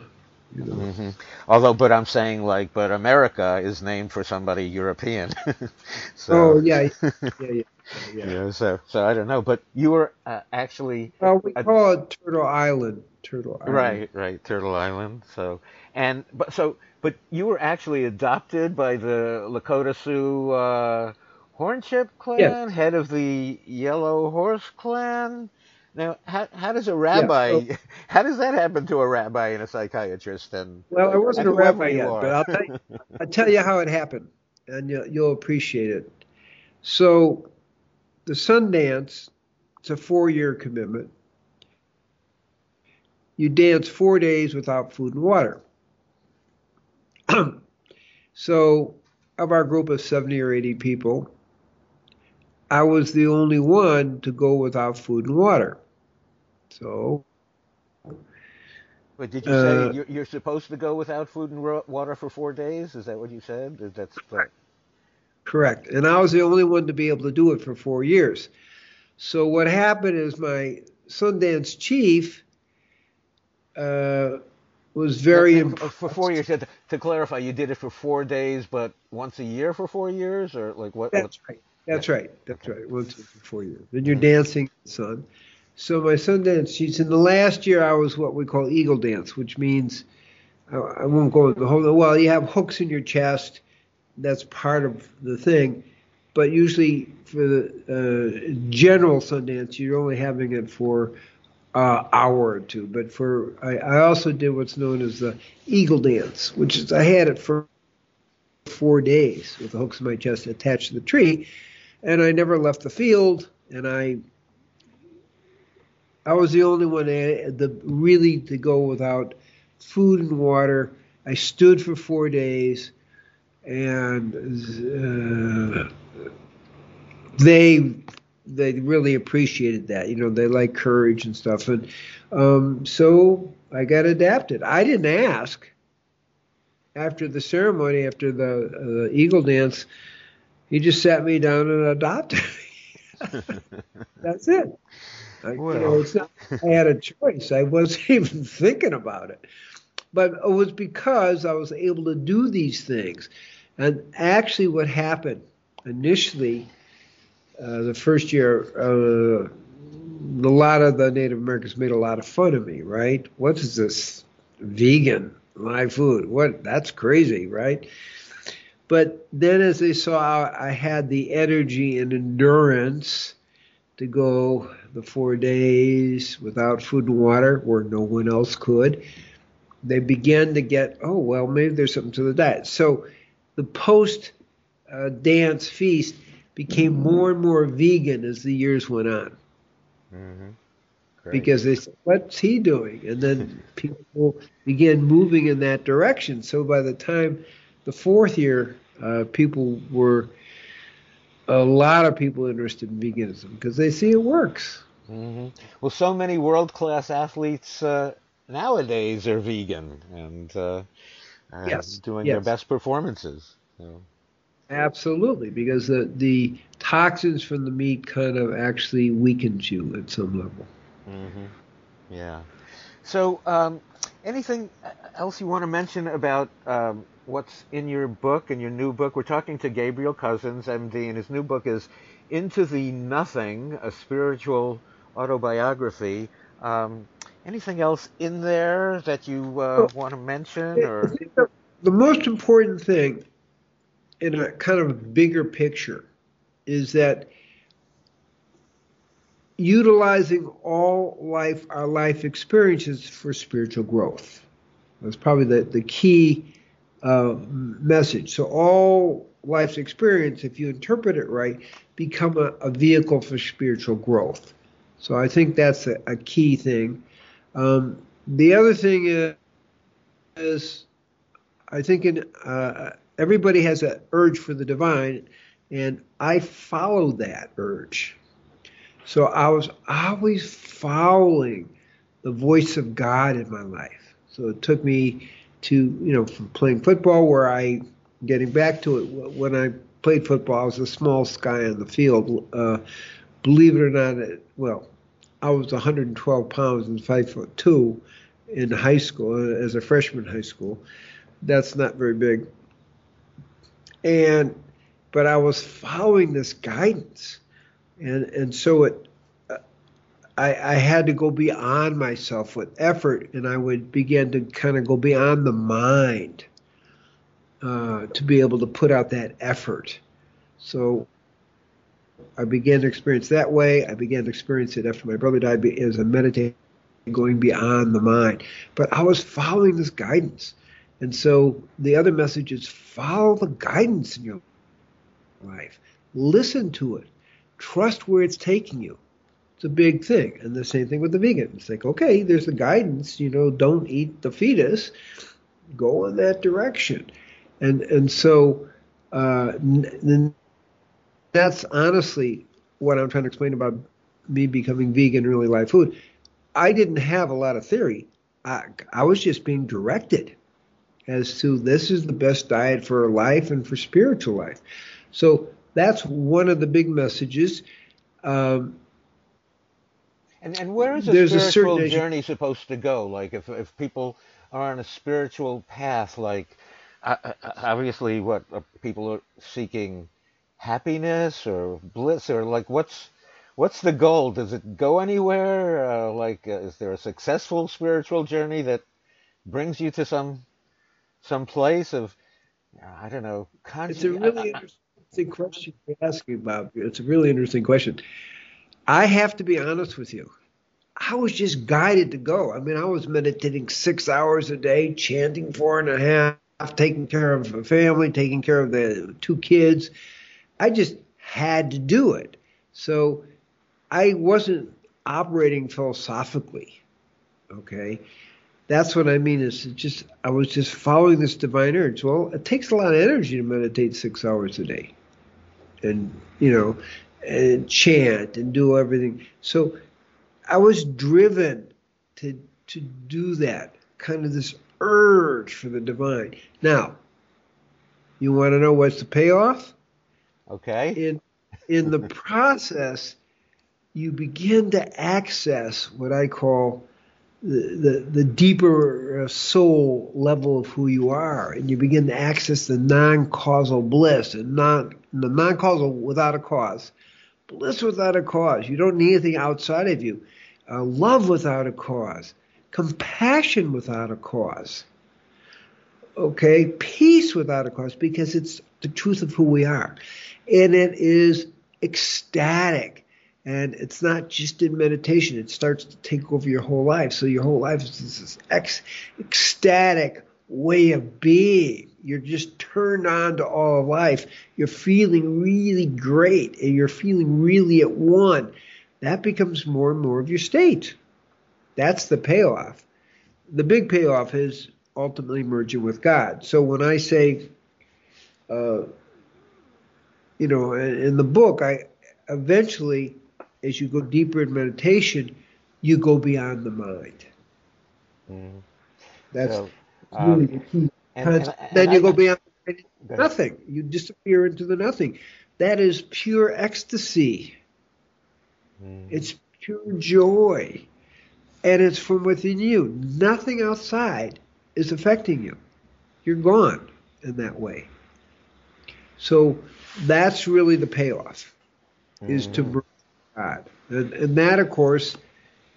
You know. hmm Although, but I'm saying like, but America is named for somebody European. *laughs* so, Oh yeah, yeah, yeah, yeah. *laughs* So, so I don't know. But you were uh, actually Well, we Uh, call it Turtle Island. Turtle Island. right, right, Turtle Island. So, and but so, but you were actually adopted by the Lakota Sioux uh, Hornchip clan, Yes. head of the Yellow Horse clan. Now, how how does a rabbi? so- *laughs* how does that happen to a rabbi and a psychiatrist? And Well, I wasn't a rabbi yet, are. but I'll tell you, *laughs* I'll tell you how it happened, and you'll, you'll appreciate it. So, the Sundance, it's a four-year commitment. You dance four days without food and water. *clears throat* so, of our group of 70 or 80 people, I was the only one to go without food and water. So, But did you Uh, say you're, you're supposed to go without food and water for four days? Is that what you said? That's the, Correct. And I was the only one to be able to do it for four years. So what happened is my Sundance chief uh, was very And for- for four years. To, to clarify, you did it for four days, but once a year for four years, or like what? That's what That's right. That's right. That's right. Once for four years. Then you're dancing, son. So my Sundance chief. In the last year, I was what we call Eagle Dance, which means I, I won't go into the whole. Well, you have hooks in your chest. That's part of the thing. But usually for the uh, general Sundance, you're only having it for uh, hour or two. But for I, I also did what's known as the Eagle Dance, which is I had it for four days with the hooks in my chest attached to the tree, and I never left the field. And I I was the only one the really to go without food and water. I stood for four days, and uh, they they really appreciated that. You know, they like courage and stuff, and um, so I got adapted. I didn't ask. After the ceremony, after the uh, the eagle dance, he just sat me down and adopted me. *laughs* That's it. I, you know, it's not, I had a choice. I wasn't *laughs* even thinking about it. But it was because I was able to do these things. And actually, what happened initially, uh, the first year, uh, a lot of the Native Americans made a lot of fun of me, right? What is this vegan live food? What? That's crazy, right? But then, as they saw I had the energy and endurance to go the four days without food and water where no one else could, they began to get, oh, well, maybe there's something to the diet. So the post uh, dance feast became more and more vegan as the years went on hmm because they said, what's he doing? And then *laughs* people began moving in that direction. So by the time the fourth year, uh, people were, a lot of people interested in veganism because they see it works. hmm Well, so many world class athletes uh, nowadays are vegan and uh, uh, Yes, doing their best performances. So, Absolutely, because the, the toxins from the meat kind of actually weakens you at some level. hmm Yeah. So, um, anything else you want to mention about um, what's in your book and your new book? We're talking to Gabriel Cousens, MD, and his new book is Into the Nothing, a spiritual autobiography. Um, anything else in there that you uh, want to mention? Or The most important thing in a kind of bigger picture is that utilizing all life our life experiences for spiritual growth. That's probably the, the key uh, message. So all life's experience, if you interpret it right, become a, a vehicle for spiritual growth. So I think that's a, a key thing. Um, the other thing is, is I think in, uh, everybody has an urge for the divine, and I followed that urge. So I was always following the voice of God in my life. So it took me to, you know, from playing football, where I, getting back to it, when I played football, I was the smallest guy on the field. Uh, believe it or not, well, I was 112 pounds and five foot two in high school as a freshman high school. That's not very big. And but I was following this guidance, and and so it. I, I had to go beyond myself with effort, and I would begin to kind of go beyond the mind uh, to be able to put out that effort. So I began to experience that way. I began to experience it after my brother died as a meditating, going beyond the mind. But I was following this guidance. And so the other message is follow the guidance in your life. Listen to it. Trust where it's taking you. A big thing. And the same thing with the vegan. It's like, okay, there's the guidance, you know, don't eat the fetus. Go in that direction. And and so uh, that's honestly what I'm trying to explain about me becoming vegan, really live food. I didn't have a lot of theory. I, I was just being directed as to this is the best diet for life and for spiritual life. So that's one of the big messages. Um, and, and where is a spiritual a journey supposed to go? Like if, if people are on a spiritual path, like uh, uh obviously what uh, people are seeking happiness or bliss or like what's what's the goal? Does it go anywhere? Uh, like, uh, is there a successful spiritual journey that brings you to some some place of I don't know. Con- it's a really interesting question you're asking, Bob. It's a really interesting question. I have to be honest with you. I was just guided to go. I mean, I was meditating six hours a day, chanting four and a half, taking care of a family, taking care of the two kids. I just had to do it. So I wasn't operating philosophically. Okay. That's what I mean is just I was just following this divine urge. Well, it takes a lot of energy to meditate six hours a day. And you know, and chant and do everything. So I was driven to to do that, kind of this urge for the divine. Now, you want to know what's the payoff? Okay. In in the *laughs* process, you begin to access what I call the, the, the deeper uh, soul level of who you are, and you begin to access the non-causal bliss and non the non-causal without a cause, bliss without a cause. You don't need anything outside of you. Uh, love without a cause, compassion without a cause. Okay, peace without a cause, because it's the truth of who we are and it is ecstatic. And it's not just in meditation, it starts to take over your whole life. So your whole life is this ecstatic way of being. You're just turned on to all of life. You're feeling really great and you're feeling really at one. That becomes more and more of your state. That's the payoff. The big payoff is ultimately merging with God. So when I say, uh, you know, in the book, I eventually, as you go deeper in meditation, you go beyond the mind. Mm-hmm. That's so, um, really the key. And, and, and then you I, go beyond nothing. You disappear into the nothing. That is pure ecstasy. Mm. It's pure joy. And it's from within you. Nothing outside is affecting you. You're gone in that way. So that's really the payoff, mm. is to mm. bring God. And, and that, of course,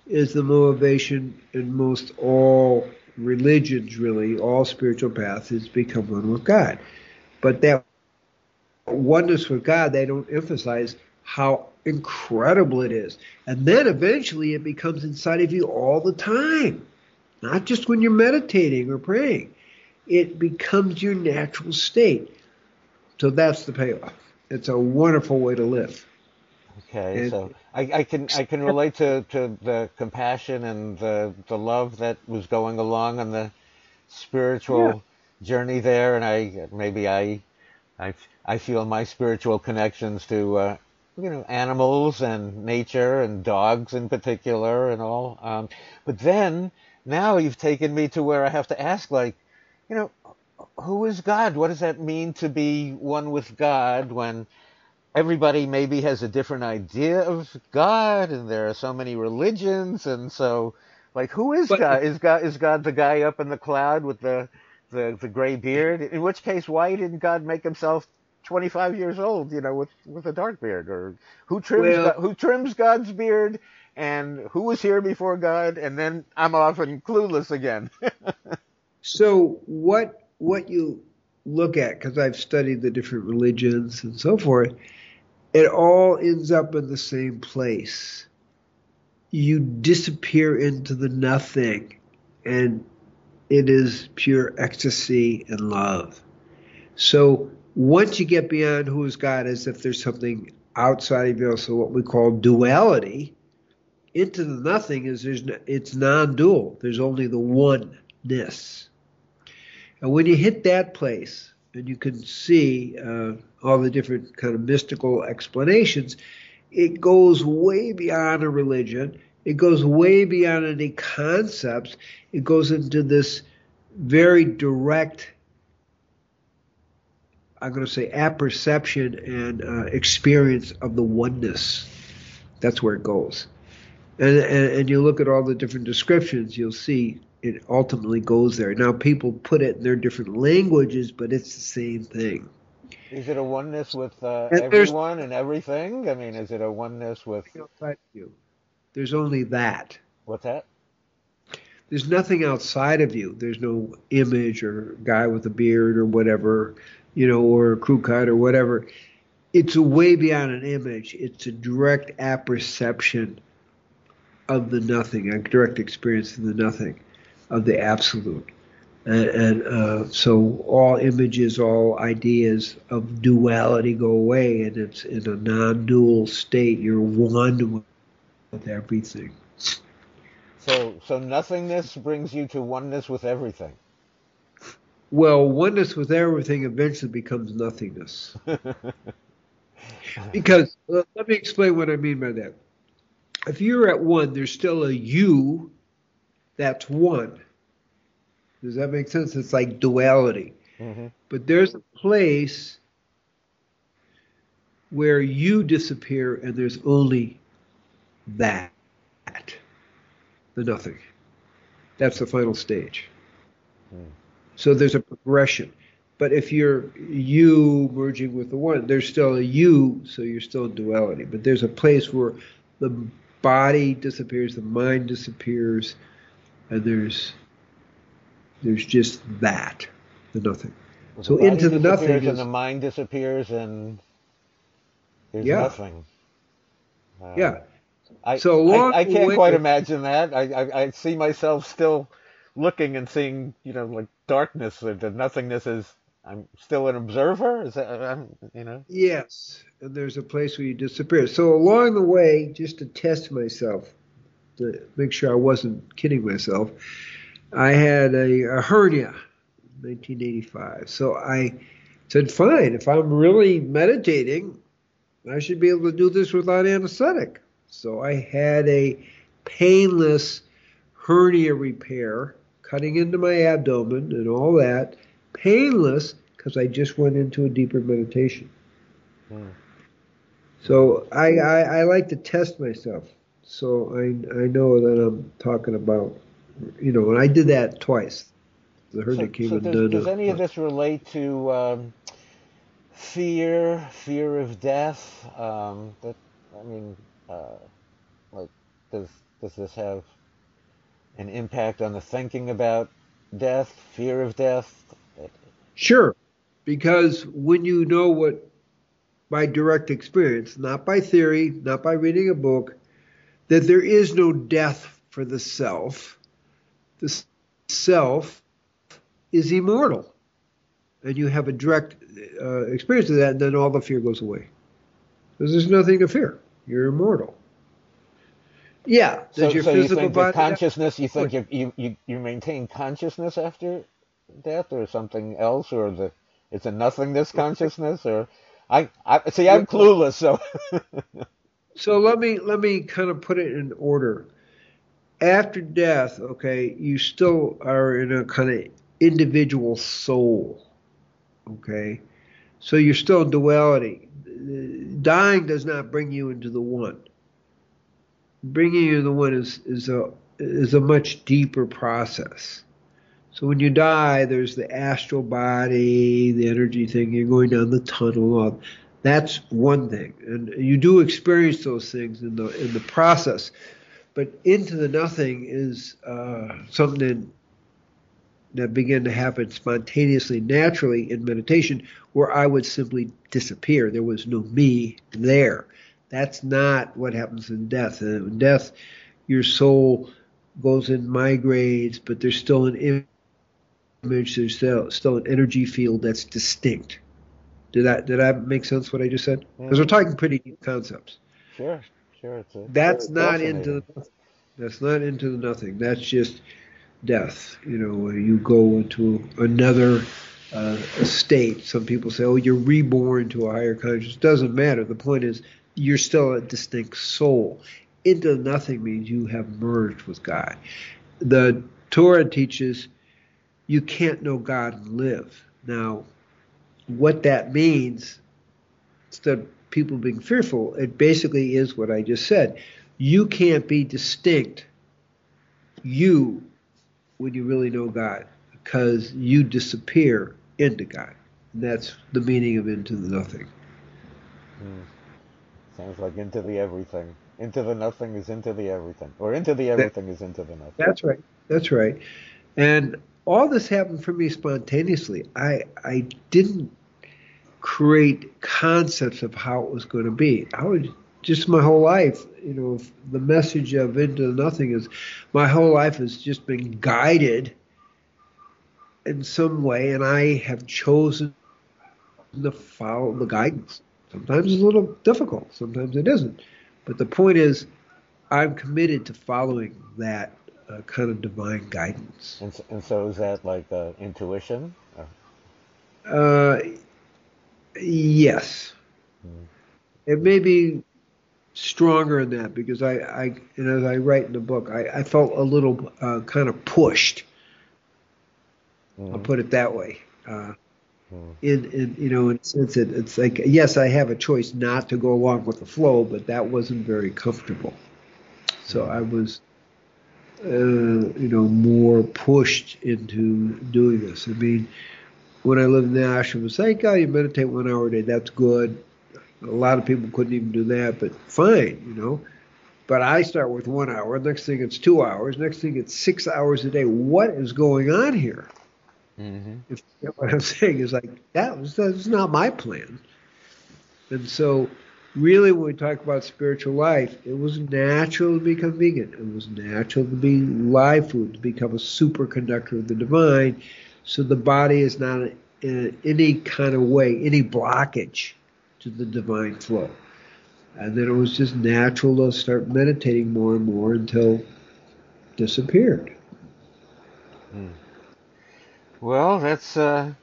is the motivation in most all religions, really, all spiritual paths, is become one with God. But that oneness with God, they don't emphasize how incredible it is. And then eventually it becomes inside of you all the time, not just when you're meditating or praying. It becomes your natural state. So that's the payoff. It's a wonderful way to live. Okay, and, so I, I, can I can relate to, to the compassion and the the love that was going along on the spiritual yeah. journey there, and I maybe I I I feel my spiritual connections to uh, you know animals and nature and dogs in particular and all. Um, but then now you've taken me to where I have to ask like, you know, who is God? What does that mean to be one with God when everybody maybe has a different idea of God and there are so many religions and so like who is but, God? Is God is God the guy up in the cloud with the the, the gray beard? In which case why didn't God make himself 25 years old, you know, with with a dark beard or who trims well, God, who trims God's beard and who was here before God and then I'm often clueless again. *laughs* so what what you look at because I've studied the different religions and so forth it all ends up in the same place. You disappear into the nothing, and it is pure ecstasy and love. So once you get beyond who is God, as if there's something outside of you, so what we call duality, into the nothing is there's it's non-dual. There's only the oneness. And when you hit that place, and you can see uh, all the different kind of mystical explanations, it goes way beyond a religion. It goes way beyond any concepts. It goes into this very direct, I'm going to say, apperception and uh, experience of the oneness. That's where it goes. And, and, and you look at all the different descriptions, you'll see it ultimately goes there. Now people put it in their different languages, but it's the same thing. Is it a oneness with uh, and everyone and everything? I mean, is it a oneness with you? There's only that. What's that? There's nothing outside of you. There's no image or guy with a beard or whatever, you know, or a crew cut or whatever. It's a way beyond an image. It's a direct apperception of the nothing, a direct experience of the nothing of the absolute. And, and uh, so all images, all ideas of duality go away, and it's in a non dual state. You're one with everything. So, so nothingness brings you to oneness with everything. Well, oneness with everything eventually becomes nothingness. *laughs* because uh, let me explain what I mean by that. If you're at one, there's still a you that's one. Does that make sense? It's like duality. Mm-hmm. But there's a place where you disappear and there's only that, the nothing. That's the final stage. Mm. So there's a progression. But if you're you merging with the one, there's still a you, so you're still in duality. But there's a place where the body disappears, the mind disappears, and there's there's just that, the nothing. Well, so the into the nothing is, and the mind disappears and there's yeah. nothing. Uh, yeah. I, so I, I, can't quite imagine that. I, I, I see myself still looking and seeing, you know, like darkness or the nothingness is. I'm still an observer. Is that I'm, you know? Yes, and there's a place where you disappear. So along the way, just to test myself, to make sure I wasn't kidding myself, I had a, a hernia, 1985. So I said, fine, if I'm really meditating, I should be able to do this without anesthetic. So I had a painless hernia repair, cutting into my abdomen and all that, painless because I just went into a deeper meditation. Hmm. So I, I, I like to test myself, so I I know that I'm talking about you know, and I did that twice. The so, came so does, does any of this relate to um, fear, fear of death? Um, that I mean, uh, like, does does this have an impact on the thinking about death, fear of death? Sure, because when you know what by direct experience, not by theory, not by reading a book, that there is no death for the self. The self is immortal. And you have a direct uh, experience of that, and then all the fear goes away. Because there's nothing to fear. You're immortal. Yeah. So, your so you think body, consciousness, you think you, you, you maintain consciousness after death or something else, or the it's a nothingness consciousness, or I, I see I'm clueless, so. *laughs* so let me let me kind of put it in order. After death, okay, you still are in a kind of individual soul, okay. So you're still in duality. Dying does not bring you into the one. Bringing you the one is is a is a much deeper process. So when you die, there's the astral body, the energy thing. You're going down the tunnel. That's one thing, and you do experience those things in the in the process. But into the nothing is uh, something that began to happen spontaneously, naturally in meditation, where I would simply disappear. There was no me there. That's not what happens in death. In death, your soul goes and migrates, but there's still an image, there's still, still an energy field that's distinct. Did that did that make sense? What I just said? Because mm-hmm. we're talking pretty deep concepts. Sure, sure. A, that's not into the, that's not into the nothing. That's just death. You know, you go into another uh, state. Some people say, "Oh, you're reborn to a higher consciousness." Doesn't matter. The point is, you're still a distinct soul. Into nothing means you have merged with God. The Torah teaches you can't know God and live. Now, what that means, instead of people being fearful, it basically is what I just said. You can't be distinct, you, when you really know God, because you disappear into God. And that's the meaning of into the nothing. Hmm. Sounds like into the everything. Into the nothing is into the everything, or into the everything that, is into the nothing. That's right. That's right. And all this happened for me spontaneously. I I didn't create concepts of how it was going to be. I would just my whole life, you know, the message of into nothing is my whole life has just been guided in some way, and I have chosen to follow the guidance. Sometimes it's a little difficult, sometimes it isn't. But the point is, I'm committed to following that uh, kind of divine guidance. And so, and so is that like uh, intuition? Uh, yes. Hmm. It may be stronger in that because I, I and as I write in the book, I, I felt a little uh, kind of pushed. Mm-hmm. I'll put it that way. Uh, mm. in, in you know, in a sense, it, it's like yes, I have a choice not to go along with the flow, but that wasn't very comfortable. So mm. I was uh, you know, more pushed into doing this. I mean, when I lived in the ashram, it's like, oh, you meditate one hour a day, that's good. A lot of people couldn't even do that, but fine, you know. But I start with one hour. Next thing it's two hours. Next thing it's six hours a day. What is going on here? Mm-hmm. If you know what I'm saying is like that was that's not my plan. And so really, when we talk about spiritual life, it was natural to become vegan. It was natural to be live food, to become a superconductor of the divine. So the body is not in any kind of way, any blockage to the divine flow. And then it was just natural to start meditating more and more until disappeared. Hmm. Well, that's uh,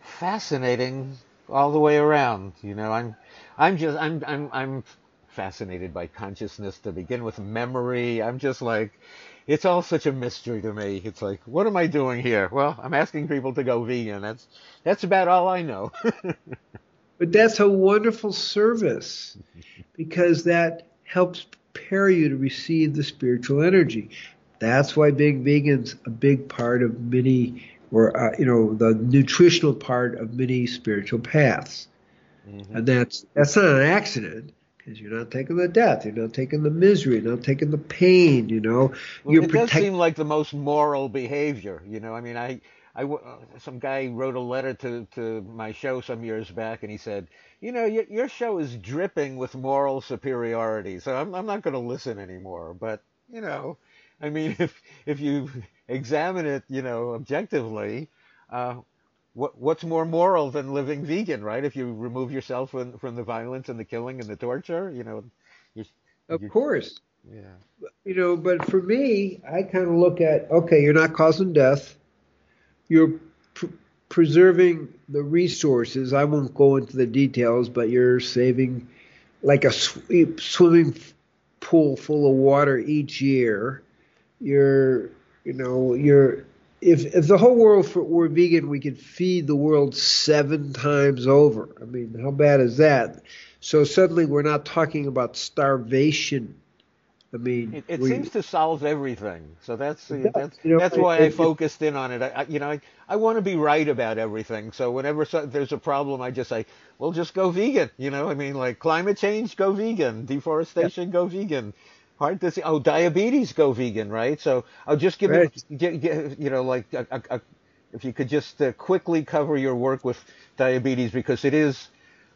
fascinating all the way around. You know, I'm I'm just I'm I'm I'm fascinated by consciousness to begin with, memory. I'm just like it's all such a mystery to me. It's like, what am I doing here? Well, I'm asking people to go vegan. That's that's about all I know. *laughs* but that's a wonderful service because that helps prepare you to receive the spiritual energy. That's why being vegan's a big part of many, or uh, you know, the nutritional part of many spiritual paths. Mm-hmm. And that's that's not an accident because you're not taking the death, you're not taking the misery, you're not taking the pain. You know, well, you're it protect- does seem like the most moral behavior. You know, I mean, I I uh, some guy wrote a letter to to my show some years back, and he said, you know, your, your show is dripping with moral superiority, so I'm I'm not going to listen anymore. But you know, I mean, *laughs* if if you examine it, you know, objectively, uh, what what's more moral than living vegan, right? If you remove yourself from from the violence and the killing and the torture, you know. You, of you, course. Yeah. You know, but for me, I kind of look at okay, you're not causing death. You're pr- preserving the resources. I won't go into the details, but you're saving like a sw- swimming pool full of water each year. You're, you know, you're if if the whole world were vegan, we could feed the world seven times over. I mean, how bad is that? So suddenly we're not talking about starvation I mean, it, it we, seems to solve everything. So that's the, that's you know, that's why it, I focused in on it. I, you know, I, I want to be right about everything. So whenever so, there's a problem, I just say, well, just go vegan. You know, I mean, like climate change, go vegan. Deforestation, yeah. go vegan. Heart disease, oh, diabetes, go vegan, right? So I'll just give right. you, you know, like a, a, a, if you could just uh, quickly cover your work with diabetes because it is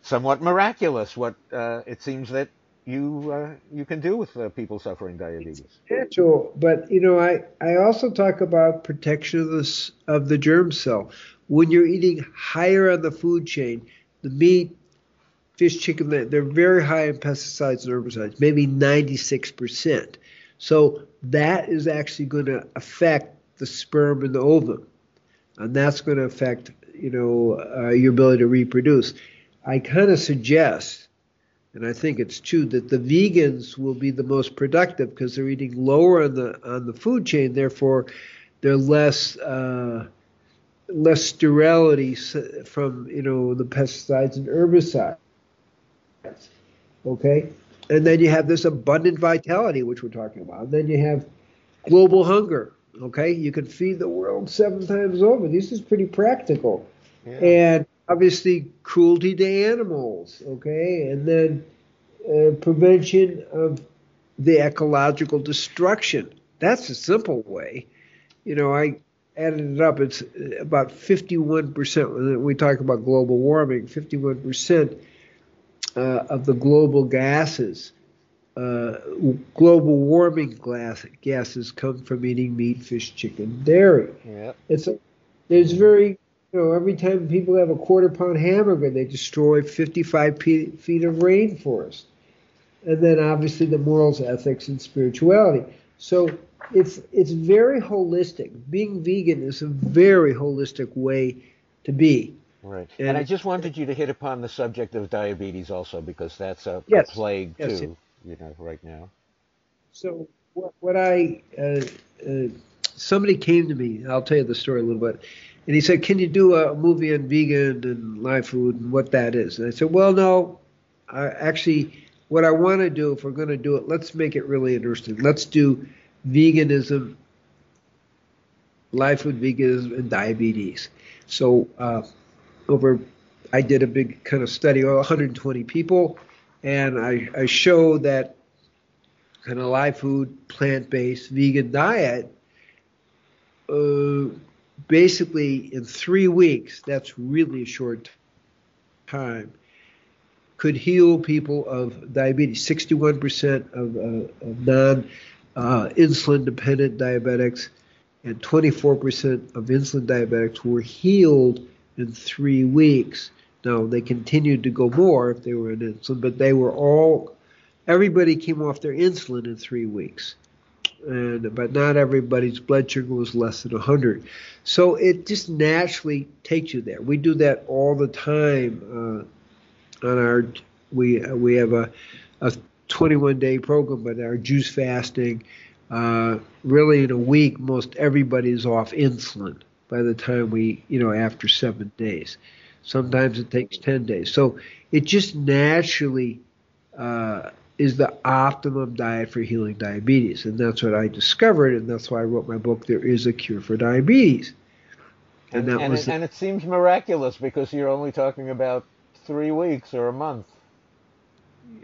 somewhat miraculous what uh, it seems that you uh, you can do with uh, people suffering diabetes. Potential, but you know, I I also talk about protection of the of the germ cell. When you're eating higher on the food chain, the meat, fish, chicken, they're very high in pesticides and herbicides, maybe 96%. So that is actually going to affect the sperm and the ovum, and that's going to affect you know uh, your ability to reproduce. I kind of suggest and I think it's true that the vegans will be the most productive because they're eating lower on the on the food chain. Therefore, they're less uh, less sterility from you know the pesticides and herbicides. Okay, and then you have this abundant vitality, which we're talking about. And then you have global hunger. Okay, you can feed the world seven times over. This is pretty practical, yeah. and obviously cruelty to animals, okay, and then uh, prevention of the ecological destruction. That's a simple way. You know, I added it up. It's about 51%. When we talk about global warming, 51% uh, of the global gases, uh, global warming glass, gases come from eating meat, fish, chicken, dairy. Yep. It's a, there's very you know, every time people have a quarter pound hamburger, they destroy 55 feet of rainforest. And then obviously the morals, ethics, and spirituality. So it's it's very holistic. Being vegan is a very holistic way to be. Right. And, and I just wanted you to hit upon the subject of diabetes also because that's a, yes, a plague yes, too, you know, right now. So what, what I uh, uh, somebody came to me. I'll tell you the story a little bit and he said, "Can you do a movie on vegan and live food and what that is?" And I said, "Well, no. I, actually, what I want to do, if we're going to do it, let's make it really interesting. Let's do veganism, live food veganism, and diabetes." So uh, over, I did a big kind of study, of 120 people, and I, I show that kind of live food, plant-based, vegan diet. Uh, basically in three weeks, that's really a short time, could heal people of diabetes. 61% of, uh, of non uh, insulin dependent diabetics and 24% of insulin diabetics were healed in three weeks. Now, they continued to go more if they were on insulin, but they were all, everybody came off their insulin in three weeks and but not everybody's blood sugar was less than 100. So it just naturally takes you there. We do that all the time uh, on our we we have a a 21 day program, but our juice fasting. Uh, really, in a week, most everybody's off insulin by the time we, you know, after seven days. Sometimes it takes 10 days. So it just naturally uh, is the optimum diet for healing diabetes. And that's what I discovered, and that's why I wrote my book, There is a Cure for Diabetes. And, and, and, it, the, and it seems miraculous because you're only talking about three weeks or a month.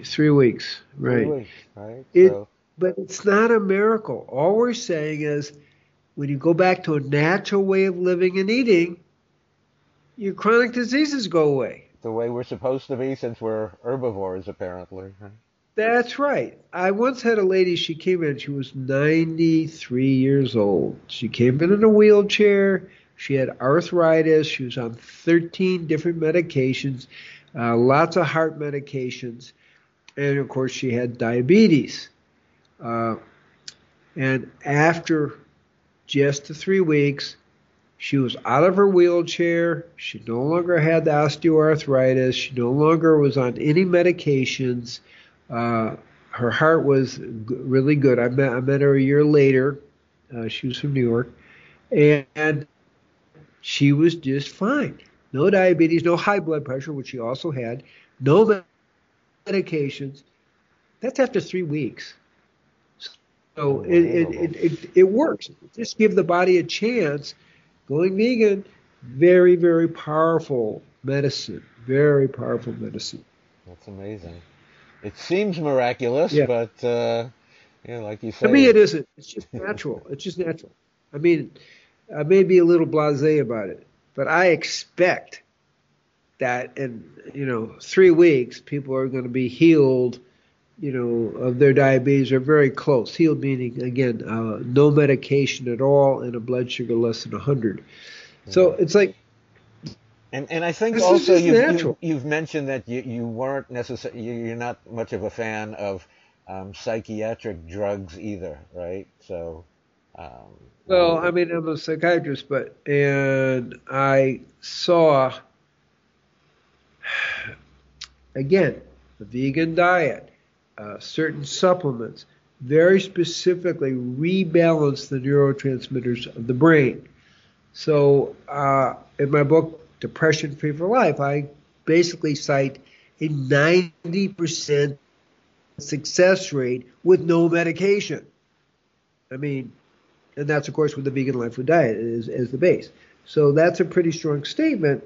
Three weeks, right. Three weeks, right? It, so. But it's not a miracle. All we're saying is when you go back to a natural way of living and eating, your chronic diseases go away. The way we're supposed to be since we're herbivores, apparently. That's right. I once had a lady, she came in, she was 93 years old. She came in in a wheelchair. She had arthritis. She was on 13 different medications, uh, lots of heart medications. And of course, she had diabetes. Uh, and after just the three weeks, she was out of her wheelchair. She no longer had the osteoarthritis. She no longer was on any medications. Uh, her heart was really good. I met, I met her a year later. Uh, she was from New York. And she was just fine. No diabetes, no high blood pressure, which she also had, no medications. That's after three weeks. So it, it, it, it, it works. Just give the body a chance. Going vegan, very, very powerful medicine. Very powerful medicine. That's amazing. It seems miraculous, Yeah. but uh, yeah, like you said, To me, it isn't. It's just natural. It's just natural. I mean, I may be a little blasé about it, but I expect that in you know three weeks people are going to be healed, you know, of their diabetes are very close. Healed meaning again, uh, no medication at all and a blood sugar less than 100. So it's like And and I think also you've, you've you've mentioned that you you weren't necessarily you're not much of a fan of um, psychiatric drugs either, right? So. Um, Well, I mean, I'm a psychiatrist, but and I saw *sighs* again the vegan diet, uh, certain supplements, very specifically rebalance the neurotransmitters of the brain. So, uh, in my book, Depression Free for Life, I basically cite a 90% success rate with no medication. I mean, and that's of course with the vegan life food diet as, as the base. So that's a pretty strong statement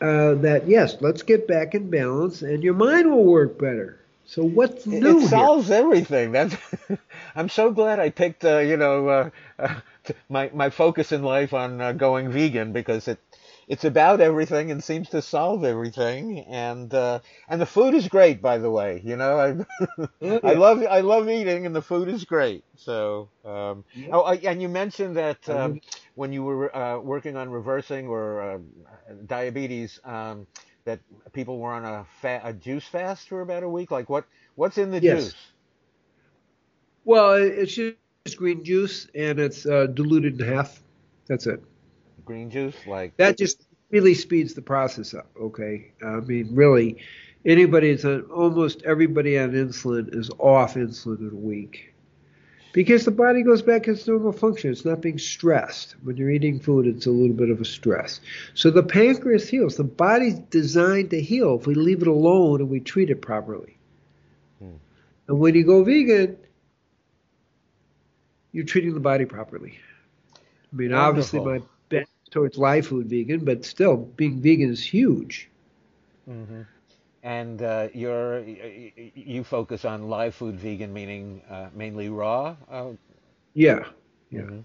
uh, that yes, let's get back in balance, and your mind will work better. So what's It, new it here? solves everything. That's. *laughs* I'm so glad I picked, uh, you know, uh, uh, my my focus in life on uh, going vegan because it it's about everything and seems to solve everything. And uh, and the food is great, by the way. You know, I *laughs* I love I love eating, and the food is great. So, um, Yeah. oh, I, and you mentioned that um, when you were uh, working on reversing or uh, diabetes, um, that people were on a, fa- a juice fast for about a week. Like what what's in the Yes. juice? Well, it's just green juice, and it's uh, diluted in half. That's it. Green juice, like That just really speeds the process up. Okay, I mean, really, anybody that's on almost everybody on insulin is off insulin in a week because the body goes back to its normal function. It's not being stressed. When you're eating food, it's a little bit of a stress. So the pancreas heals. The body's designed to heal if we leave it alone and we treat it properly. Hmm. And when you go vegan, you're treating the body properly. I mean, obviously, my bent towards live food vegan, but still, being vegan is huge. hmm And uh, you're you focus on live food vegan, meaning uh, mainly raw. Uh, Yeah. Yeah. mhm.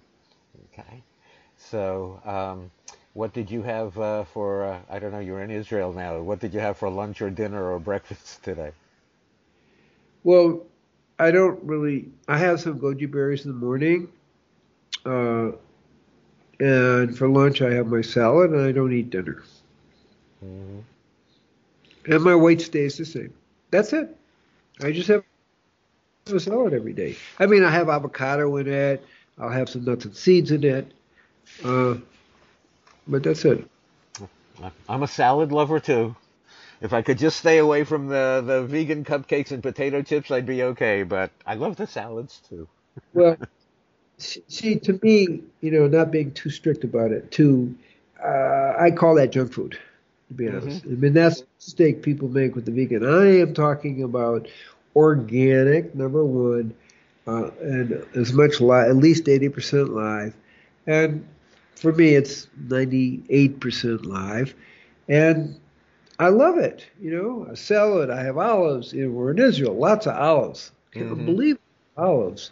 Okay. So, um, what did you have uh, for? Uh, I don't know. You're in Israel now. What did you have for lunch or dinner or *laughs* breakfast today? Well, I don't really. I have some goji berries in the morning, uh, and for lunch I have my salad, and I don't eat dinner. hmm And my weight stays the same. That's it. I just have a salad every day. I mean, I have avocado in it. I'll have some nuts and seeds in it. Uh, but that's it. I'm a salad lover too. If I could just stay away from the, the vegan cupcakes and potato chips, I'd be okay. But I love the salads too. *laughs* Well, see, to me, you know, not being too strict about it, too, uh, I call that junk food, honest. I mean, that's a mistake people make with the vegan. I am talking about organic, number one, uh, and as much live, at least 80% live. And for me, it's 98% live. And I love it. You know, I sell it. I have olives. You know, we're in Israel, lots of olives. Can't Mhm. believe olives.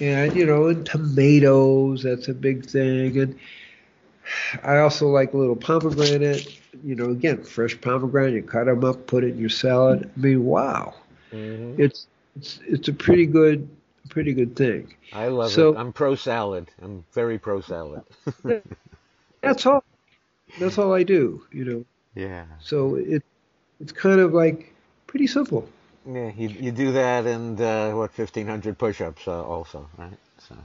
and you know, and tomatoes. That's a big thing, and I also like a little pomegranate. You know, again, fresh pomegranate. You cut them up, put it in your salad. I mean, wow, mm-hmm. it's it's it's a pretty good pretty good thing. I love so, it. I'm pro salad. I'm very pro salad. *laughs* that's all. That's all I do. You know. Yeah. So it it's kind of like pretty simple. Yeah, you you do that and uh, what 1500 push-ups uh, also, right? So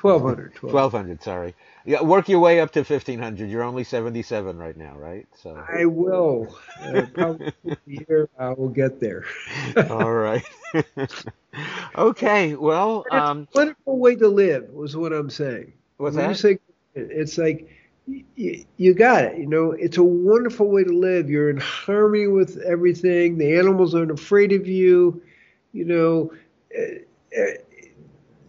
1200. 1200, sorry. Yeah, work your way up to 1500. You're only 77 right now, right? So I will. Uh, probably *laughs* year I will get there. *laughs* All right. *laughs* okay. Well, um, wonderful way to live was what I'm saying. What's when that? Say, it's like you, you got it. You know, it's a wonderful way to live. You're in harmony with everything. The animals aren't afraid of you. You know.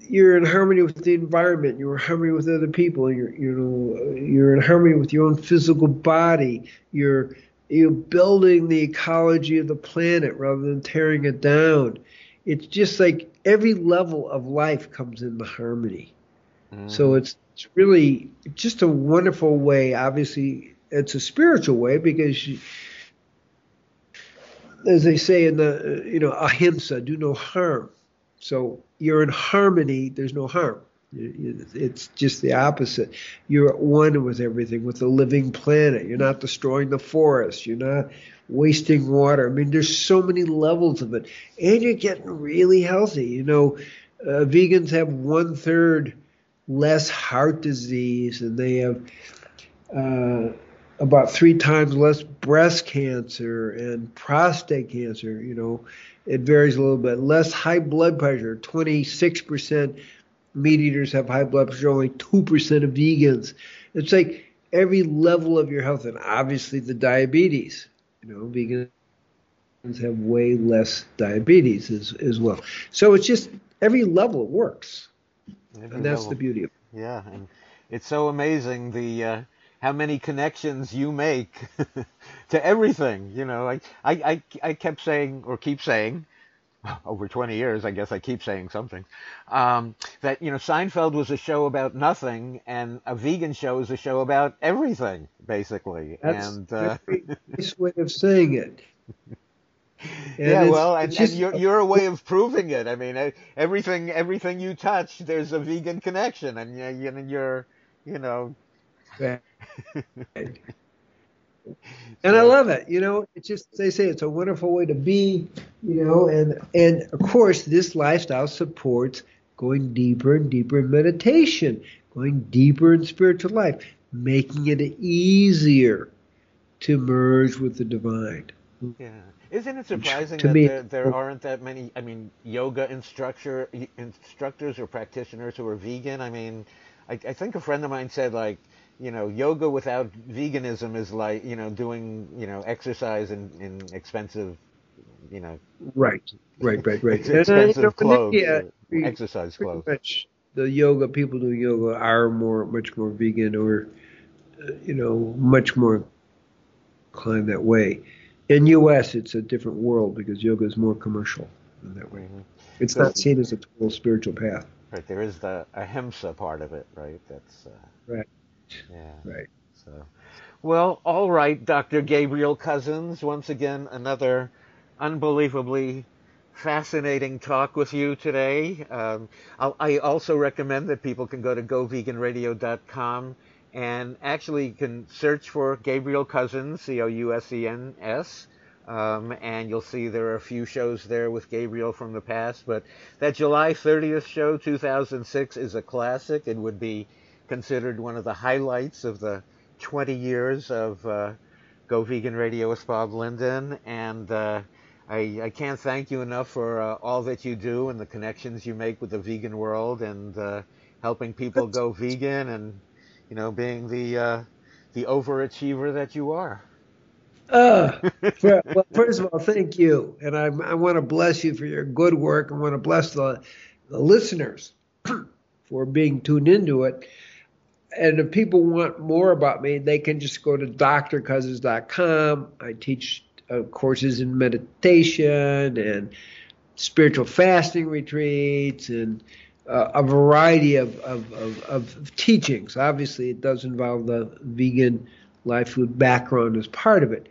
You're in harmony with the environment. You're in harmony with other people. You're you know you're in harmony with your own physical body. You're you're building the ecology of the planet rather than tearing it down. It's just like every level of life comes into harmony. Mm. So it's it's really just a wonderful way. Obviously, it's a spiritual way because. You, as they say in the, you know, ahimsa, do no harm. So you're in harmony, there's no harm. It's just the opposite. You're at one with everything, with the living planet. You're not destroying the forest. You're not wasting water. I mean, there's so many levels of it. And you're getting really healthy. You know, uh, vegans have one third less heart disease, and they have uh, about three times less breast cancer and prostate cancer. You know, it varies a little bit. Less high blood pressure. 26% meat eaters have high blood pressure. Only 2% of vegans. It's like every level of your health, and obviously the diabetes. You know, vegans have way less diabetes as, as well. So it's just every level it works, every and that's level. the beauty of it. Yeah, and it's so amazing the uh, how many connections you make *laughs* to everything. You know, I, I, I, I kept saying or keep saying *laughs* over 20 years, I guess I keep saying something, um, that, you know, Seinfeld was a show about nothing and a vegan show is a show about everything, basically. That's and, uh, a *laughs* nice way of saying it. And yeah, well, and, just, and, you're, you're a way of proving it. I mean, everything, everything you touch, there's a vegan connection and you're, you know, *laughs* and I love it. You know, it's just they say it's a wonderful way to be. You know, and and of course this lifestyle supports going deeper and deeper in meditation, going deeper in spiritual life, making it easier to merge with the divine. Yeah. Isn't it surprising that me, there, there, oh. aren't that many? I mean, yoga instructor instructors or practitioners who are vegan. I mean, I, I think a friend of mine said like you know, yoga without veganism is like, you know, doing, you know, exercise in, in expensive, you know. Right, right, right, right. *laughs* expensive and, uh, clothes, yeah, exercise clothes. Much the yoga people doing yoga are more, much more vegan or, uh, you know, much more inclined that way. In U.S., it's a different world because yoga is more commercial in that way. Mm-hmm. It's so, not seen as a total spiritual path. Right. There is the ahimsa part of it, right? That's uh, right. Yeah. Right. So, well, all right, Dr. Gabriel Cousens. Once again, another unbelievably fascinating talk with you today. Um, i also recommend that people can go to goveganradio.com and actually can search for Gabriel Cousens, C O U S E N S. Um, and you'll see there are a few shows there with Gabriel from the past. But that July 30th show, 2006, is a classic. It would be considered one of the highlights of the 20 years of uh, Go Vegan Radio with Bob Linden. And uh, I, I, can't thank you enough for uh, all that you do and the connections you make with the vegan world and uh, helping people go vegan and, you know, being the, uh, the overachiever that you are. Uh, *laughs* for, well, first of all, thank you. And I, I want to bless you for your good work. I want to bless the, the listeners *clears throat* for being tuned into it and if people want more about me, they can just go to drcousens.com. I teach uh, courses in meditation and spiritual fasting retreats and uh, a variety of, of, of, of, teachings. Obviously, it does involve the vegan live food background as part of it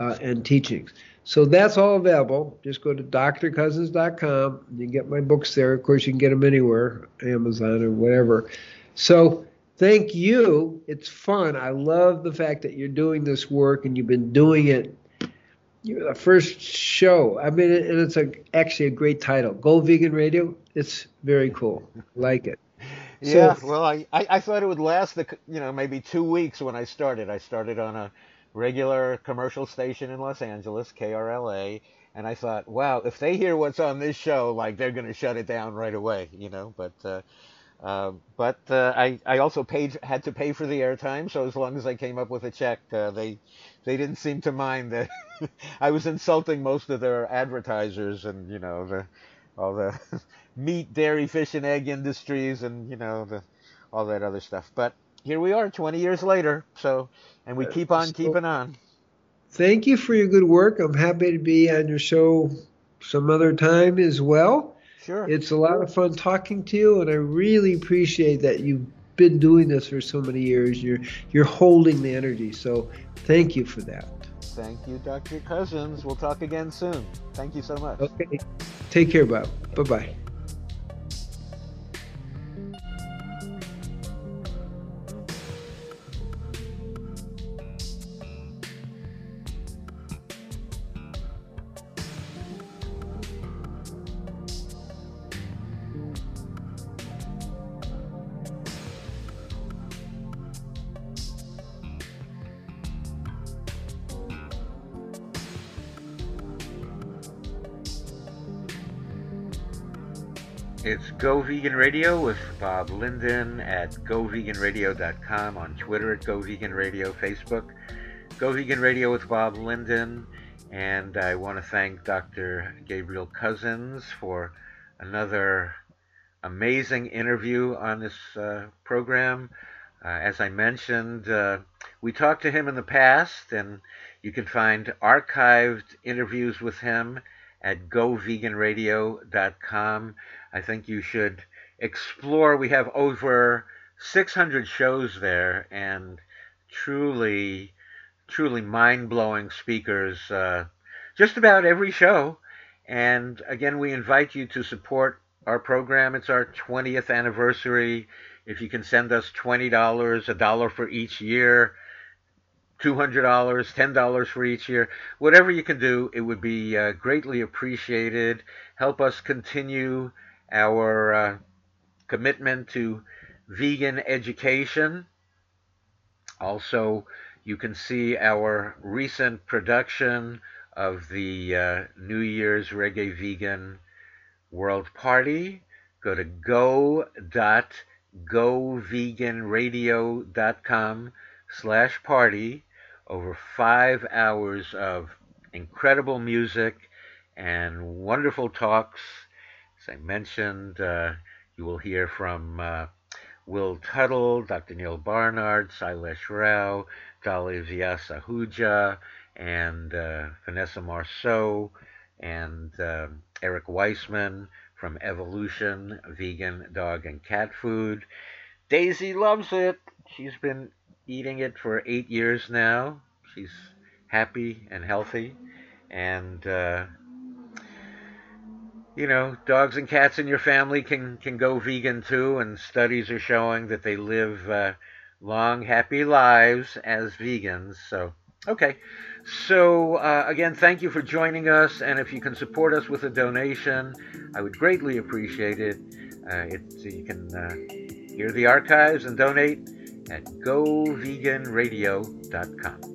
uh, and teachings. So that's all available. Just go to drcousens.com. You can get my books there. Of course, you can get them anywhere, Amazon or whatever. So thank you. It's fun. I love the fact that you're doing this work and you've been doing it. You're the first show. I mean, and it's a, actually a great title. Go Vegan Radio. It's very cool. like it. *laughs* Yeah, so, well, I, I, I thought it would last the you know maybe two weeks when I started. I started on a regular commercial station in Los Angeles, KRLA, and I thought, wow, if they hear what's on this show, like they're going to shut it down right away, you know. But uh, uh, but uh, I I also paid had to pay for the airtime, so as long as I came up with a check, uh, they they didn't seem to mind that *laughs* I was insulting most of their advertisers and you know the all the *laughs* meat, dairy, fish, and egg industries, and you know the all that other stuff. But here we are, 20 years later. So and we keep on so, keeping on. Thank you for your good work. I'm happy to be on your show some other time as well. Sure. It's a lot of fun talking to you, and I really appreciate that you've been doing this for so many years. You're you're holding the energy. So thank you for that. Thank you, Dr. Cousens. We'll talk again soon. Thank you so much. Okay. Take care, Bob. Bye bye. Vegan Radio with Bob Linden at goveganradio.com, on Twitter at goveganradio, Facebook, Go Vegan Radio with Bob Linden. And I want to thank Dr. Gabriel Cousens for another amazing interview on this uh, program. Uh, as I mentioned, uh, we talked to him in the past, and you can find archived interviews with him at goveganradio.com. I think you should explore. We have over 600 shows there and truly, truly mind blowing speakers uh, just about every show. And again, we invite you to support our program. It's our 20th anniversary. If you can send us $20, a dollar for each year, $200, $10 for each year, whatever you can do, it would be uh, greatly appreciated. Help us continue our uh, commitment to vegan education. Also, you can see our recent production of the uh, New Year's Reggae Vegan World Party. Go to go.goveganradio.com slash party. Over five hours of incredible music and wonderful talks as I mentioned, uh, you will hear from uh, Will Tuttle, Dr. Neal Barnard, Sailesh Rao, Dolly Vyasahuja, and uh, Vanessa Marceau, and um, Eric Weissman from Evolution Vegan Dog and Cat Food. Daisy loves it. She's been eating it for eight years now. She's happy and healthy, and uh, you know, dogs and cats in your family can can go vegan too, and studies are showing that they live uh, long, happy lives as vegans. So, okay. So uh, again, thank you for joining us, and if you can support us with a donation, I would greatly appreciate it. Uh, it you can uh, hear the archives and donate at goveganradio.com.